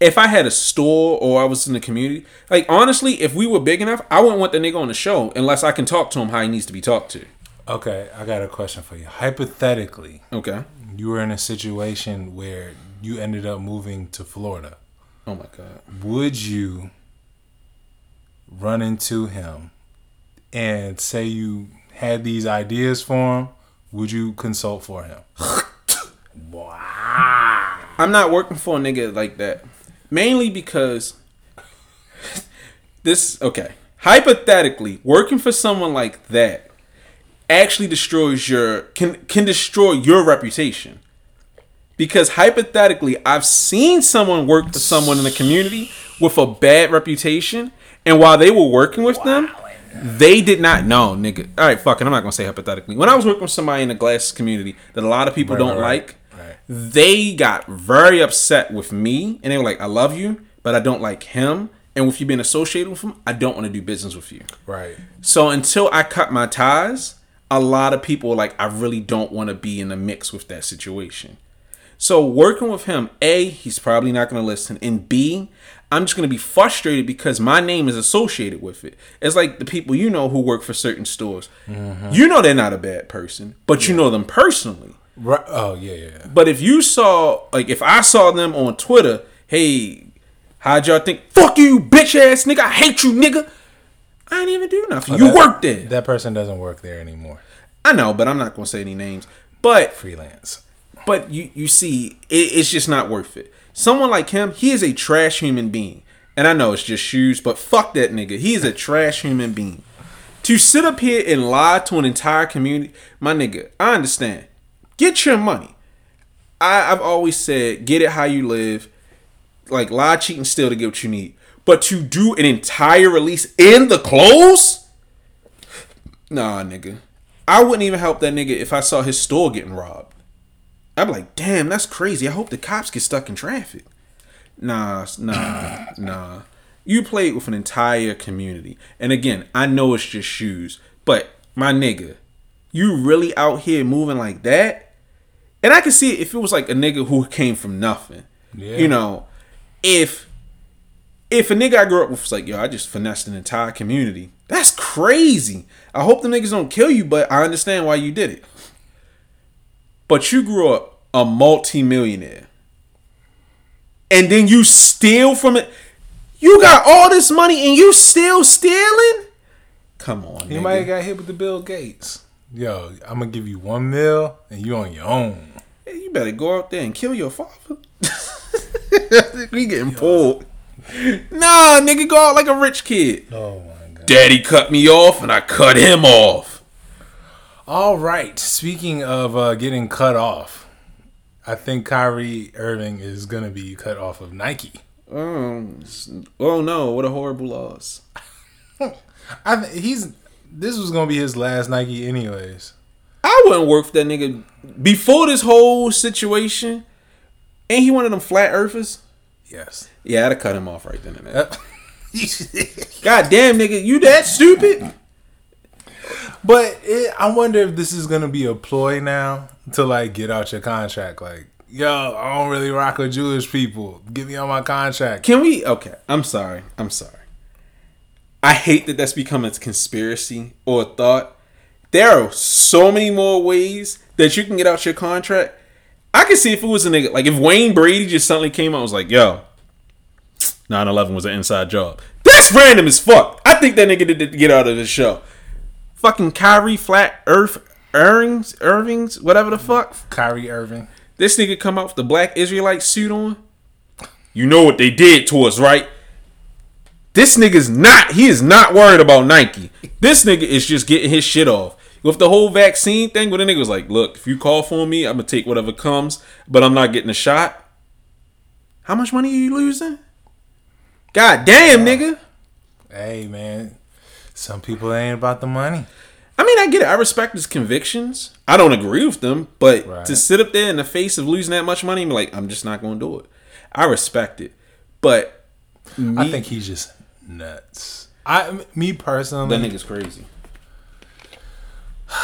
if I had a store or I was in the community, like honestly, if we were big enough, I wouldn't want the nigga on the show unless I can talk to him how he needs to be talked to. Okay, I got a question for you. Hypothetically, Okay. you were in a situation where you ended up moving to Florida. Oh my god. would you run into him and say you had these ideas for him? Would you consult for him? [laughs] wow. I'm not working for a nigga like that. Mainly because this okay. Hypothetically, working for someone like that actually destroys your can can destroy your reputation. Because hypothetically, I've seen someone work for someone in the community with a bad reputation, and while they were working with them, they did not know, nigga. All right, fucking. I'm not gonna say hypothetically. When I was working with somebody in the glass community that a lot of people Right, don't right, like, right. They got very upset with me, and they were like, "I love you, but I don't like him." And with you being associated with him, I don't want to do business with you. Right. So until I cut my ties, a lot of people were like, I really don't want to be in the mix with that situation. So working with him, A, he's probably not going to listen. And B, I'm just going to be frustrated because my name is associated with it. It's like the people you know who work for certain stores. Mm-hmm. You know they're not a bad person, but you know them personally. Right. Oh yeah, yeah. But if you saw, like, if I saw them on Twitter, hey, how'd y'all think? Fuck you, bitch ass nigga. I hate you, nigga. I ain't even do nothing. Oh, you That- work there. That person doesn't work there anymore. I know, but I'm not gonna say any names. But Freelance. but you you see, it, it's just not worth it. Someone like him, he is a trash human being. And I know it's just shoes, but fuck that nigga. He is a trash human being. To sit up here and lie to an entire community, my nigga, I understand. Get your money. I, I've always said, get it how you live. Like lie, cheat, and steal to get what you need. But to do an entire release in the clothes? Nah, nigga. I wouldn't even help that nigga if I saw his store getting robbed. I'd be like, damn, that's crazy. I hope the cops get stuck in traffic. Nah, nah, [laughs] nah. You played with an entire community. And again, I know it's just shoes, but my nigga, you really out here moving like that? And I can see if it was like a nigga who came from nothing. Yeah. You know, if if a nigga I grew up with was like, yo, I just finessed an entire community. That's crazy. I hope the niggas don't kill you, but I understand why you did it. But you grew up a multi-millionaire. And then you steal from it. You got all this money and you still stealing? Come on, You nigga. might have got hit with the Bill Gates. Yo, I'm gonna give you one mil and you on your own. Hey, you better go out there and kill your father. [laughs] we getting pulled. Nah, nigga, go out like a rich kid. Oh my god. Daddy cut me off and I cut him off. All right. Speaking of uh, getting cut off, I think Kyrie Irving is gonna be cut off of Nike. Um, oh no, what a horrible loss. [laughs] I th- he's this was gonna be his last Nike anyways. I wouldn't work for that nigga before this whole situation. Ain't he one of them flat earthers? Yes. Yeah, I'd have cut him off right then and there. [laughs] [laughs] God damn, nigga, you that stupid? but it, I wonder if this is gonna be a ploy now to like get out your contract. Like, yo, I don't really rock with Jewish people. Get me on my contract. Can we? Okay, I'm sorry. I'm sorry. I hate that that's become a conspiracy or a thought. There are so many more ways that you can get out your contract. I can see if it was a nigga, like if Wayne Brady just suddenly came out and was like, yo, 9 11 was an inside job. That's random as fuck. I think that nigga did to get out of the show. Fucking Kyrie Flat Earth Irvings, Irvings, whatever the fuck. Kyrie Irving. This nigga come out with the black Israelite suit on. You know what they did to us, right? This nigga's not, he is not worried about Nike. This nigga is just getting his shit off. With the whole vaccine thing, where the nigga was like, look, if you call for me, I'm gonna take whatever comes, but I'm not getting a shot. How much money are you losing? God damn, nigga. Hey man, some people ain't about the money. I mean, I get it. I respect his convictions. I don't agree with them, but Right. to sit up there in the face of losing that much money and be like, I'm just not going to do it. I respect it, but I think he's just nuts. I, me personally, that nigga's crazy. [sighs]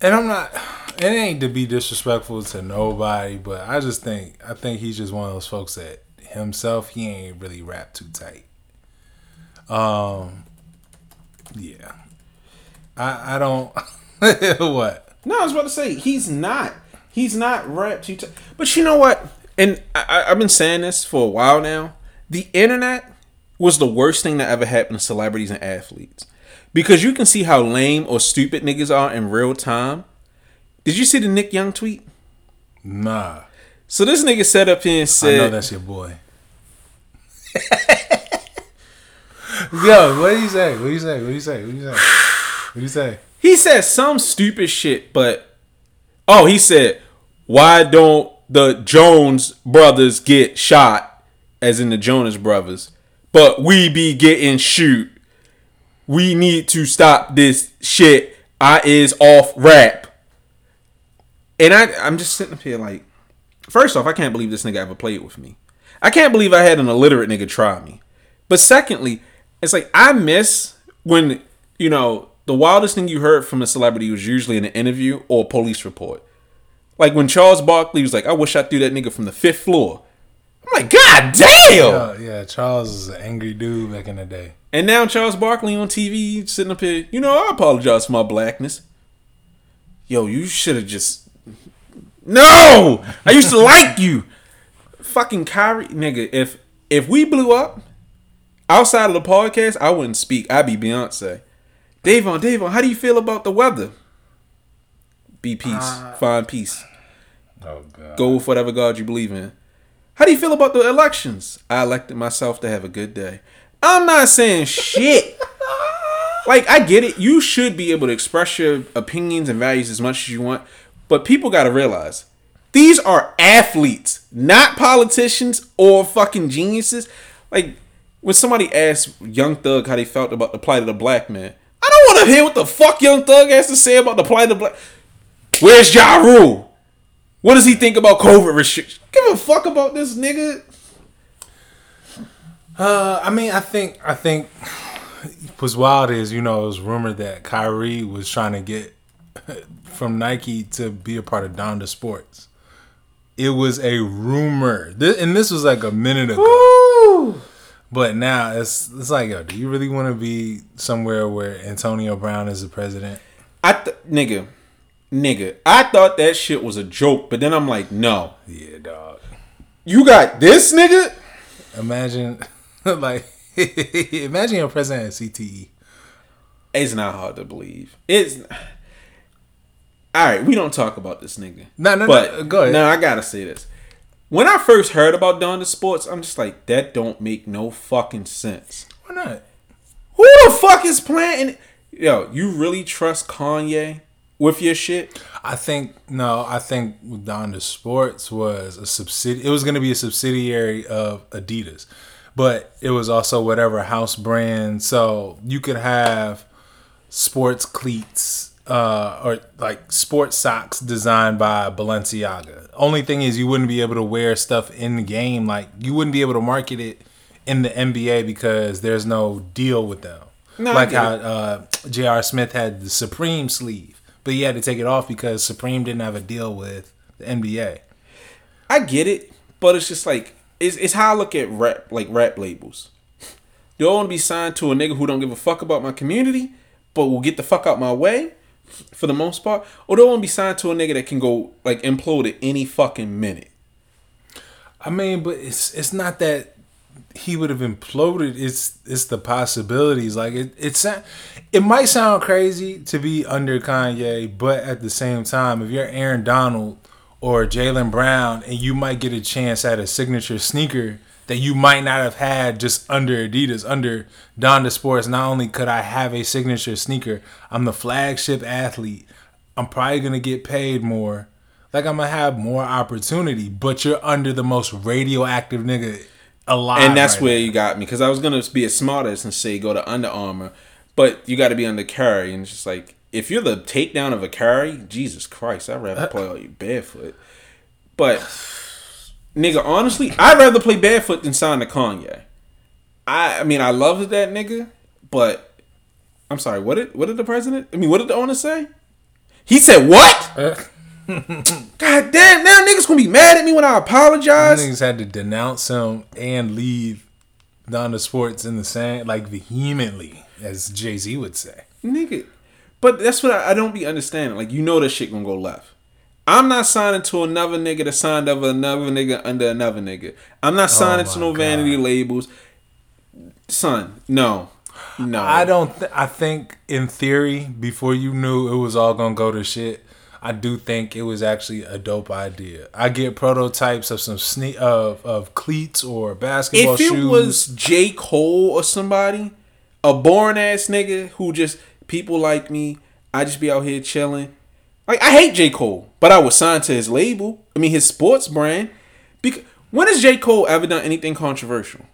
and I'm not. It ain't to be disrespectful to nobody, but I just think I think he's just one of those folks that himself he ain't really wrapped too tight. Um, yeah, I I don't [laughs] what No, I was about to say he's not. He's not wrapped too tight. But you know what? And I, I- I've been saying this for a while now. The internet was the worst thing that ever happened to celebrities and athletes because you can see how lame or stupid niggas are in real time. Did you see the Nick Young tweet? nah. So this nigga set up here and said, I know that's your boy. [laughs] Yo, what do you say? What do you say? What do you say? What do you say? What do you say? He said some stupid shit, but oh, he said, "Why don't the Jones brothers get shot, as in the Jonas brothers, but we be getting shoot. We need to stop this shit. I is off rap. And I, I'm just sitting up here like, first off, I can't believe this nigga ever played with me. I can't believe I had an illiterate nigga try me. But secondly, it's like I miss when you know the wildest thing you heard from a celebrity was usually in an interview or a police report. Like when Charles Barkley was like, "I wish I threw that nigga from the fifth floor." I'm like, God damn! Yeah, yeah, Charles is an angry dude back in the day. And now Charles Barkley on TV sitting up here, you know, I apologize for my blackness. Yo, you should have just. No! I used to like you! Fucking Kyrie, nigga, if if we blew up outside of the podcast, I wouldn't speak. I'd be Beyonce. Davon, Davon, how do you feel about the weather? Be peace. Uh, Find peace. Oh God. Go with whatever God you believe in. How do you feel about the elections? I elected myself to have a good day. I'm not saying shit. like I get it. You should be able to express your opinions and values as much as you want, but people got to realize these are athletes, not politicians or fucking geniuses. Like when somebody asked Young Thug how they felt about the plight of the black man, I don't want to hear what the fuck Young Thug has to say about the plight of the black. Where's Ja Rule? What does he think about COVID restrictions? Give a fuck about this nigga. Uh, I mean, I think I think what's wild is you know it was rumored that Kyrie was trying to get [laughs] from Nike to be a part of Donda Sports. It was a rumor, this, and this was like a minute ago. Woo! But now it's it's like, yo, do you really want to be somewhere where Antonio Brown is the president? I th- nigga, nigga, I thought that shit was a joke, but then I'm like, no. Yeah, dog. You got this nigga? Imagine, [laughs] like, [laughs] imagine your president at CTE. It's not hard to believe. It's all right. We don't talk about this nigga. No, no, but no. Go ahead. No, I gotta say this. When I first heard about Donda Sports, I'm just like, that don't make no fucking sense. Why not? Who the fuck is planting? Yo, you really trust Kanye with your shit? I think no. I think Donda Sports was a subsidi. It was going to be a subsidiary of Adidas, but it was also whatever house brand. So you could have sports cleats uh, or like sports socks designed by Balenciaga. Only thing is, you wouldn't be able to wear stuff in the game. Like you wouldn't be able to market it in the NBA because there's no deal with them. No, like how uh, J.R. Smith had the Supreme sleeve, but he had to take it off because Supreme didn't have a deal with the NBA. I get it, but it's just like it's, it's how I look at rap like rap labels. Do I want to be signed to a nigga who don't give a fuck about my community, but will get the fuck out my way? for the most part, or don't want to be signed to a nigga that can go like implode at any fucking minute. I mean, but it's it's not that he would have imploded. It's it's the possibilities. Like it it's it might sound crazy to be under Kanye, but at the same time, if you're Aaron Donald or Jaylen Brown, and you might get a chance at a signature sneaker that you might not have had just under Adidas, under Donda Sports. Not only could I have a signature sneaker, I'm the flagship athlete. I'm probably gonna get paid more. Like I'm gonna have more opportunity, but you're under the most radioactive nigga alive. And that's right where now. you got me because I was gonna be a smartest and say go to Under Armour, but you got to be under Curry and it's just like if you're the takedown of a Curry, Jesus Christ, I'd rather uh, play all you barefoot. But nigga, honestly, I'd rather play barefoot than sign to Kanye. I, I mean, I love that nigga, but I'm sorry. What did what did the president? I mean, what did the owner say? He said what? Uh, [laughs] God damn! Now niggas gonna be mad at me when I apologize. Niggas had to denounce him and leave Donda Sports in the sand like vehemently, as Jay Z would say. Nigga, but that's what I, I don't be understanding. Like you know, this shit gonna go left. I'm not signing to another nigga that signed over another nigga under another nigga. I'm not oh signing oh to no God. vanity labels. Son, no. No. I don't th- I think in theory before you knew it was all to go to shit, I do think it was actually a dope idea. I get prototypes of some sne- of of cleats or basketball shoes. If it shoes. was J. Cole or somebody, a born ass nigga who just people like me, I just be out here chilling Like I hate J Cole, but I was signed to his label. I mean his sports brand. Because when has J Cole ever done anything controversial?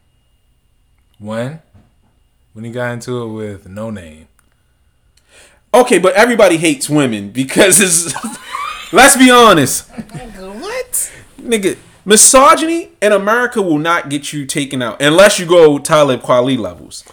When? When he got into it with Noname. Okay, but everybody hates women because it's. [laughs] let's be honest. What? Nigga, misogyny in America will not get you taken out unless you go Talib Kweli levels.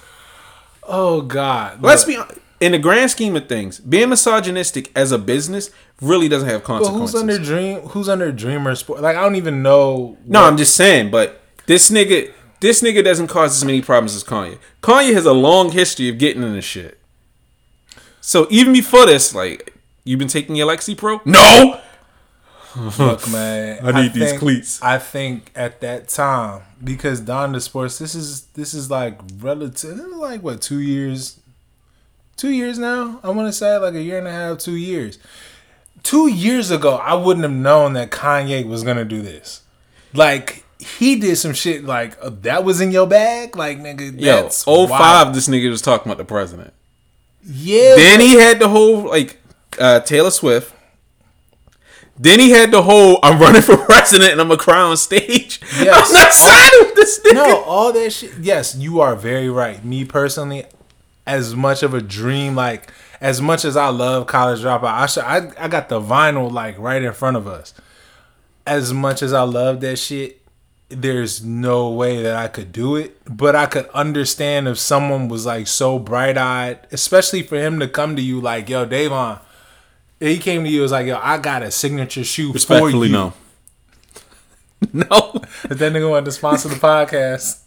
Oh God. Let's be in the grand scheme of things, being misogynistic as a business really doesn't have But consequences. who's under Dream? Who's under Dreamer Sport? Like I don't even know. no, I'm just saying, but this nigga, this nigga doesn't cause as many problems as Kanye. Kanye has a long history of getting into shit. So even before this, like, you've been taking your Lexapro? No. Look, man. [laughs] I need these think- cleats. I think at that time because Donda Sports, this is this is like relative, like what two years, two years now. I want to say like a year and a half, two years. Two years ago, I wouldn't have known that Kanye was gonna do this. Like he did some shit like uh, that was in your bag, like nigga. Yo, That's 05, wild. this nigga was talking about the president. Yeah. Then he had the whole like uh, Taylor Swift. Then he had the whole I'm running for president and I'm gonna cry on stage. [laughs] Yes. I'm not siding with this nigga. no, all that shit. Yes, you are very right. Me personally, as much of a dream, like as much as I love College Dropout, I should, I I got the vinyl like right in front of us. As much as I love that shit, there's no way that I could do it. But I could understand if someone was like so bright eyed, especially for him to come to you like, "Yo, Davon." He came to you was like, "Yo, I got a signature shoe for Respectfully, you." no. [laughs] no. If that nigga wanted to sponsor the [laughs] podcast,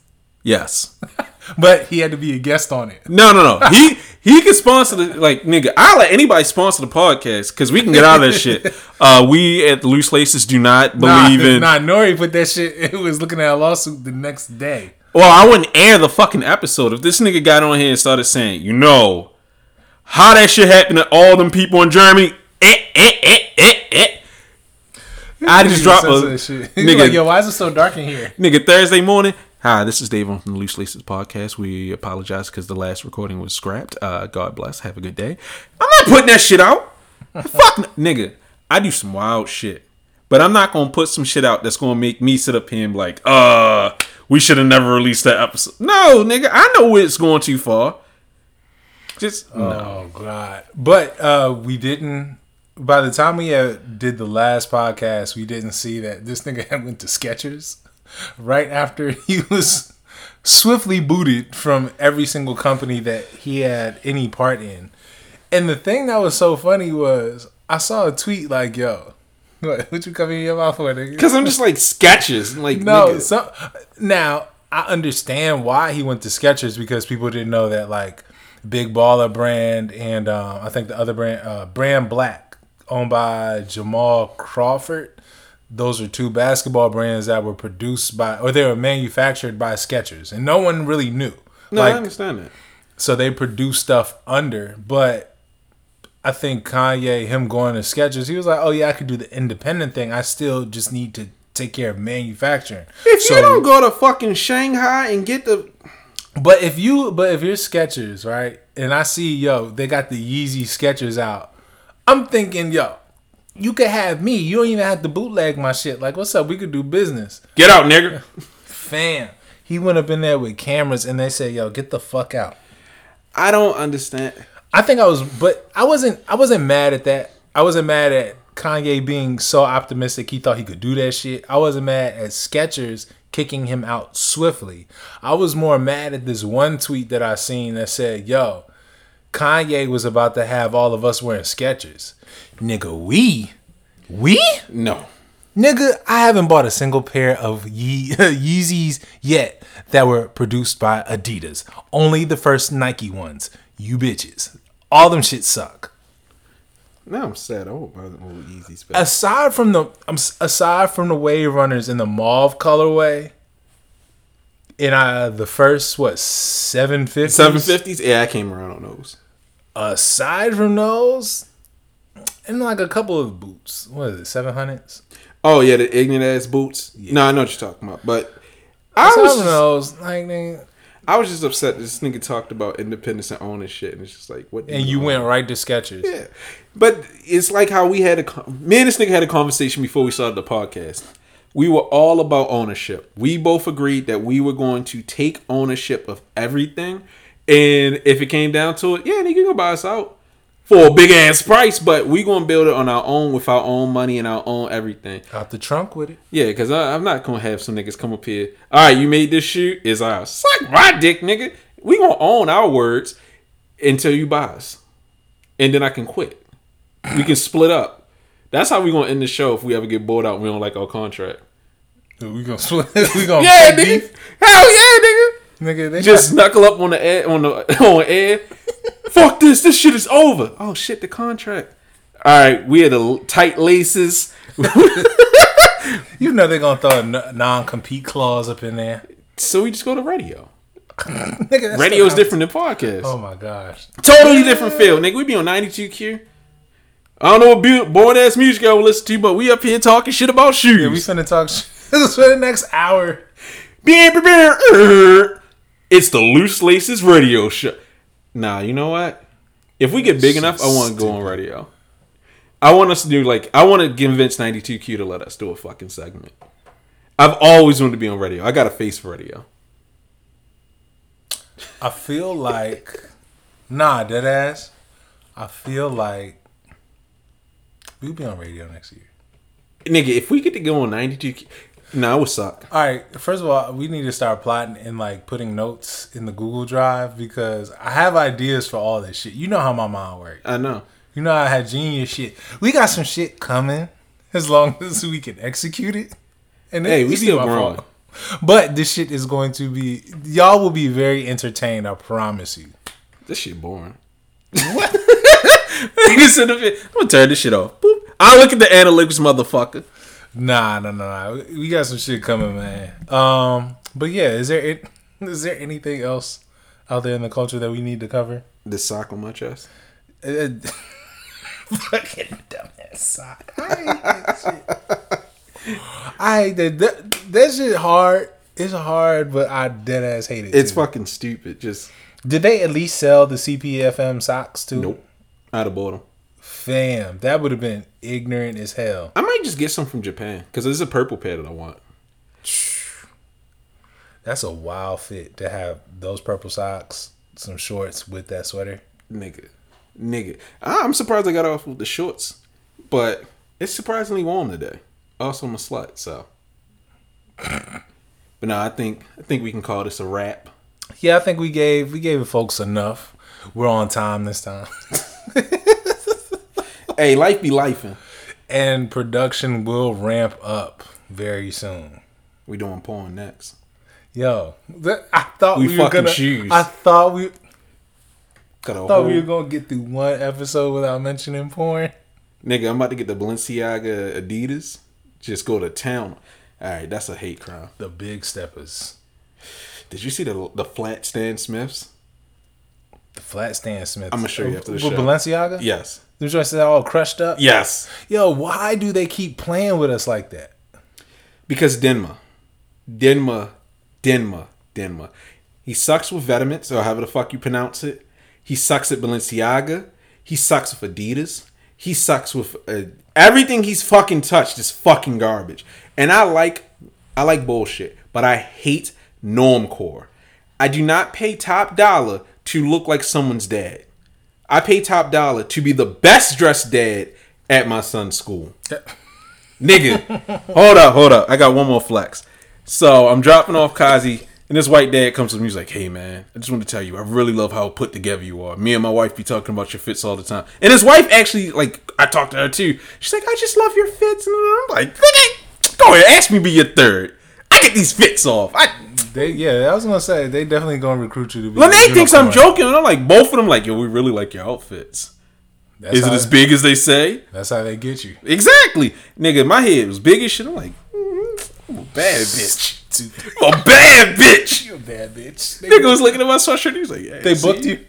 Yes. [laughs] but he had to be a guest on it. No, no, no. He he can sponsor the like nigga. I'll let anybody sponsor the podcast because we can get out of this shit. [laughs] Uh, we at the Loose Laces do not believe nah, in. Nah, Nori put that shit. [laughs] It was looking at a lawsuit the next day. Well, I wouldn't air the fucking episode if this nigga got on here and started saying, you know, how that shit happened to all them people in Germany. Eh, eh, eh, eh, eh. I just dropped a shit. [laughs] Nigga. like, yo, why is it so dark in here? Nigga, Thursday morning. Hi, this is Davon from the Loose Laces podcast. We apologize because the last recording was scrapped. Uh, God bless. Have a good day. I'm not putting that shit out. [laughs] Fuck, n- nigga. I do some wild shit, but I'm not gonna put some shit out that's gonna make me sit up here and be like, uh, we should have never released that episode. No, nigga, I know it's going too far. Just no. Oh god! But uh, we didn't. By the time we did the last podcast, we didn't see that this nigga [laughs] had went to Skechers right after [laughs] he was swiftly booted from every single company that he had any part in. And the thing that was so funny was I saw a tweet like, "Yo, [laughs] what, what you coming in your mouth for, nigga?" Cause I'm just like Skechers, like No, so now I understand why he went to Skechers because people didn't know that like Big Baller brand and um, I think the other brand, uh, Brand Black, owned by Jamal Crawford. Those are two basketball brands that were produced by or they were manufactured by Skechers, and no one really knew. no, I understand that. so they produce stuff under, but I think Kanye, him going to Skechers, he was like, "Oh yeah, I could do the independent thing. I still just need to take care of manufacturing." If so, you don't go to fucking Shanghai and get the but if you, but if you're Skechers, right, and I see, yo, they got the Yeezy Skechers out, I'm thinking, yo, you could have me. You don't even have to bootleg my shit. Like, what's up? We could do business. get out, nigga. [laughs] Fam, he went up in there with cameras, and they said, yo, get the fuck out. I don't understand. I think I was, but I wasn't. I wasn't mad at that. I wasn't mad at Kanye being so optimistic he thought he could do that shit. I wasn't mad at Skechers kicking him out swiftly. I was more mad at this one tweet that I seen that said, "Yo, Kanye was about to have all of us wearing Skechers, nigga. We, we." No. Nigga, I haven't bought a single pair of Ye- [laughs] Yeezys yet that were produced by Adidas. Only the first Nike ones. You bitches. All them shit suck. Now I'm sad. I hope I old Easy Space. Aside from the um, aside from the Wave Runners in the mauve colorway, in uh the first what seven fifties? Seven fifties? Yeah, I came around on those. Aside from those, and like a couple of boots. What is it? Seven hundreds. Oh yeah, the ignorant ass boots. No, I know what you're talking about, but I Aside was those, like I was just upset this nigga talked about independence and owning shit, and it's just like what. And you own? went right to Skechers. Yeah, but it's like how we had a me and this nigga had a conversation before we started the podcast. We were all about ownership. We both agreed that we were going to take ownership of everything, and if it came down to it, yeah, nigga, you can buy us out for a big ass price, but we gonna build it on our own with our own money and our own everything. Out the trunk with it. Yeah, because I'm not gonna have some niggas come up here. All right, you made this shoe, is ours. Suck my dick, nigga. We gonna own our words until you buy us, and then I can quit. We can split up. That's how we gonna end the show if we ever get bored out. and We don't like our contract. We gonna [laughs] split. We gonna Yeah, nigga. beef. Hell yeah, nigga. Nigga, they Just knuckle up on the air on the [laughs] on air. Fuck this. This shit is over. Oh shit, the contract. All right, we had the tight laces. You know they're gonna throw a n- non-compete clause up in there. So we just go to radio. [laughs] Nigga, that's Radio is different than podcast. Oh my gosh. Totally different feel, nigga. We be on 92Q. I don't know what bu- bored ass music I will listen to, but we up here talking shit about shoes. Yeah, we finna talk sh- [laughs] for the next hour. It's the Loose Laces radio show. Nah, you know what? If we get big enough, I want to go on radio. I want us to do like I want to convince 92Q to let us do a fucking segment. I've always wanted to be on radio. I got a face for radio. I feel like, nah, dead ass. I feel like we'll be on radio next year. Nigga, if we get to go on 92Q, nah, it would suck. All right. First of all, we need to start plotting and like putting notes in the Google Drive because I have ideas for all this shit. You know how my mind works. I know. You know I had genius shit. We got some shit coming as long [laughs] as we can execute it. And Hey, we still growing. But this shit is going to be y'all will be very entertained. I promise you. This shit boring. What? [laughs] I'm gonna turn this shit off. Boop. I look at the analytics, motherfucker. Nah, nah, nah, nah. We got some shit coming, man. Um, but yeah, is there it? Is there anything else out there in the culture that we need to cover? The sock on my chest. Uh, [laughs] fucking dumbass sock. I hate that shit. I hate that. that. That shit hard. It's hard, but I dead ass hate it. It's too. fucking stupid. Just Did they at least sell the CPFM socks too? nope. I'd have bought them. Fam, that would have been ignorant as hell. I might just get some from Japan because there's a purple pair that I want. [sighs] That's a wild fit to have those purple socks, some shorts with that sweater. Nigga, nigga. I'm surprised I got off with the shorts, but it's surprisingly warm today. Also, I'm a slut, so. [sighs] But no, I think I think we can call this a wrap. Yeah, I think we gave we gave folks enough. We're on time this time. [laughs] Hey, life be lifing. and production will ramp up very soon. We doing porn next. Yo, that, I thought We we, were gonna. shoes. I thought we Got a thought we were gonna get through one episode without mentioning porn. nigga. I'm about to get the Balenciaga Adidas. Just go to town. All right, that's a hate crime. The big steppers, Did you see the the flat Stan Smiths? the flat Stan Smiths. I'ma show you after the With show. Balenciaga. Yes. Them joints that all crushed up. Yes. Yo, why do they keep playing with us like that? Because Demna, Demna, Demna, Demna. He sucks with Vetements, or however the fuck you pronounce it. He sucks at Balenciaga. He sucks with Adidas. He sucks with uh, everything he's fucking touched is fucking garbage. And I like, I like bullshit, but I hate normcore. I do not pay top dollar to look like someone's dad. I pay top dollar to be the best dressed dad at my son's school. Nigga, [laughs] hold up, hold up. I got one more flex. So I'm dropping off Kazi, and this white dad comes to me. He's like, "Hey man, I just want to tell you, I really love how put together you are. Me and my wife be talking about your fits all the time. And his wife actually, like, I talked to her too. She's like, I just love your fits. And I'm like, nigga, go ahead, ask me to be your third. I get these fits off. I, They yeah, I was gonna say they definitely gonna recruit you to be. Lene thinks I'm joking, and I'm like, both of them like, yo, we really like your outfits. That's Is it as big as they say? That's how they get you. Exactly, nigga. My head was big as shit. I'm like, mm, I'm a bad [laughs] bitch. I'm a bad [laughs] bitch. You a bad bitch. They, Nigga was looking at my sweatshirt. He was like, yeah, they see? booked you.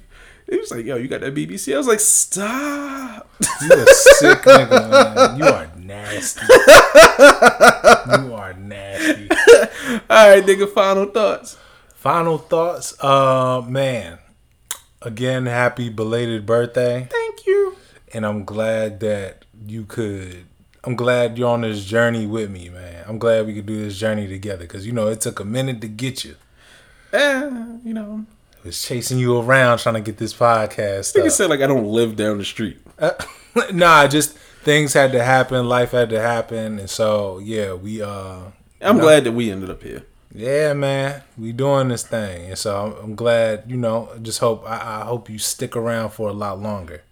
He was like, yo, you got that BBC? I was like, stop. You a sick nigga, man. You are nasty. [laughs] you are nasty. All right, nigga. Final thoughts. Final thoughts. Uh, man. Again, happy belated birthday. Thank you. And I'm glad that you could. I'm glad you're on this journey with me, man. I'm glad we could do this journey together because you know it took a minute to get you. Eh, you know, I was chasing you around trying to get this podcast. I said, like I don't live down the street. Uh, [laughs] nah, just things had to happen, life had to happen, and so yeah, we. uh I'm glad that we ended up here. Yeah, man, we doing this thing, and so I'm, I'm glad. You know, just hope I, I, hope you stick around for a lot longer.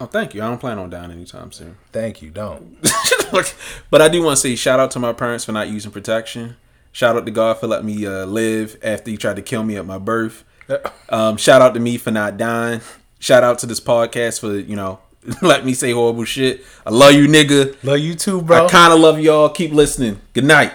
Oh, thank you. I don't plan on dying anytime soon. Thank you. Don't. [laughs] but I do want to say shout out to my parents for not using protection. Shout out to God for letting me uh, live after He tried to kill me at my birth. [laughs] Um, shout out to me for not dying. Shout out to this podcast for you know [laughs] let me say horrible shit. I love you, nigga. Love you too, bro. I kind of love y'all. Keep listening. Good night.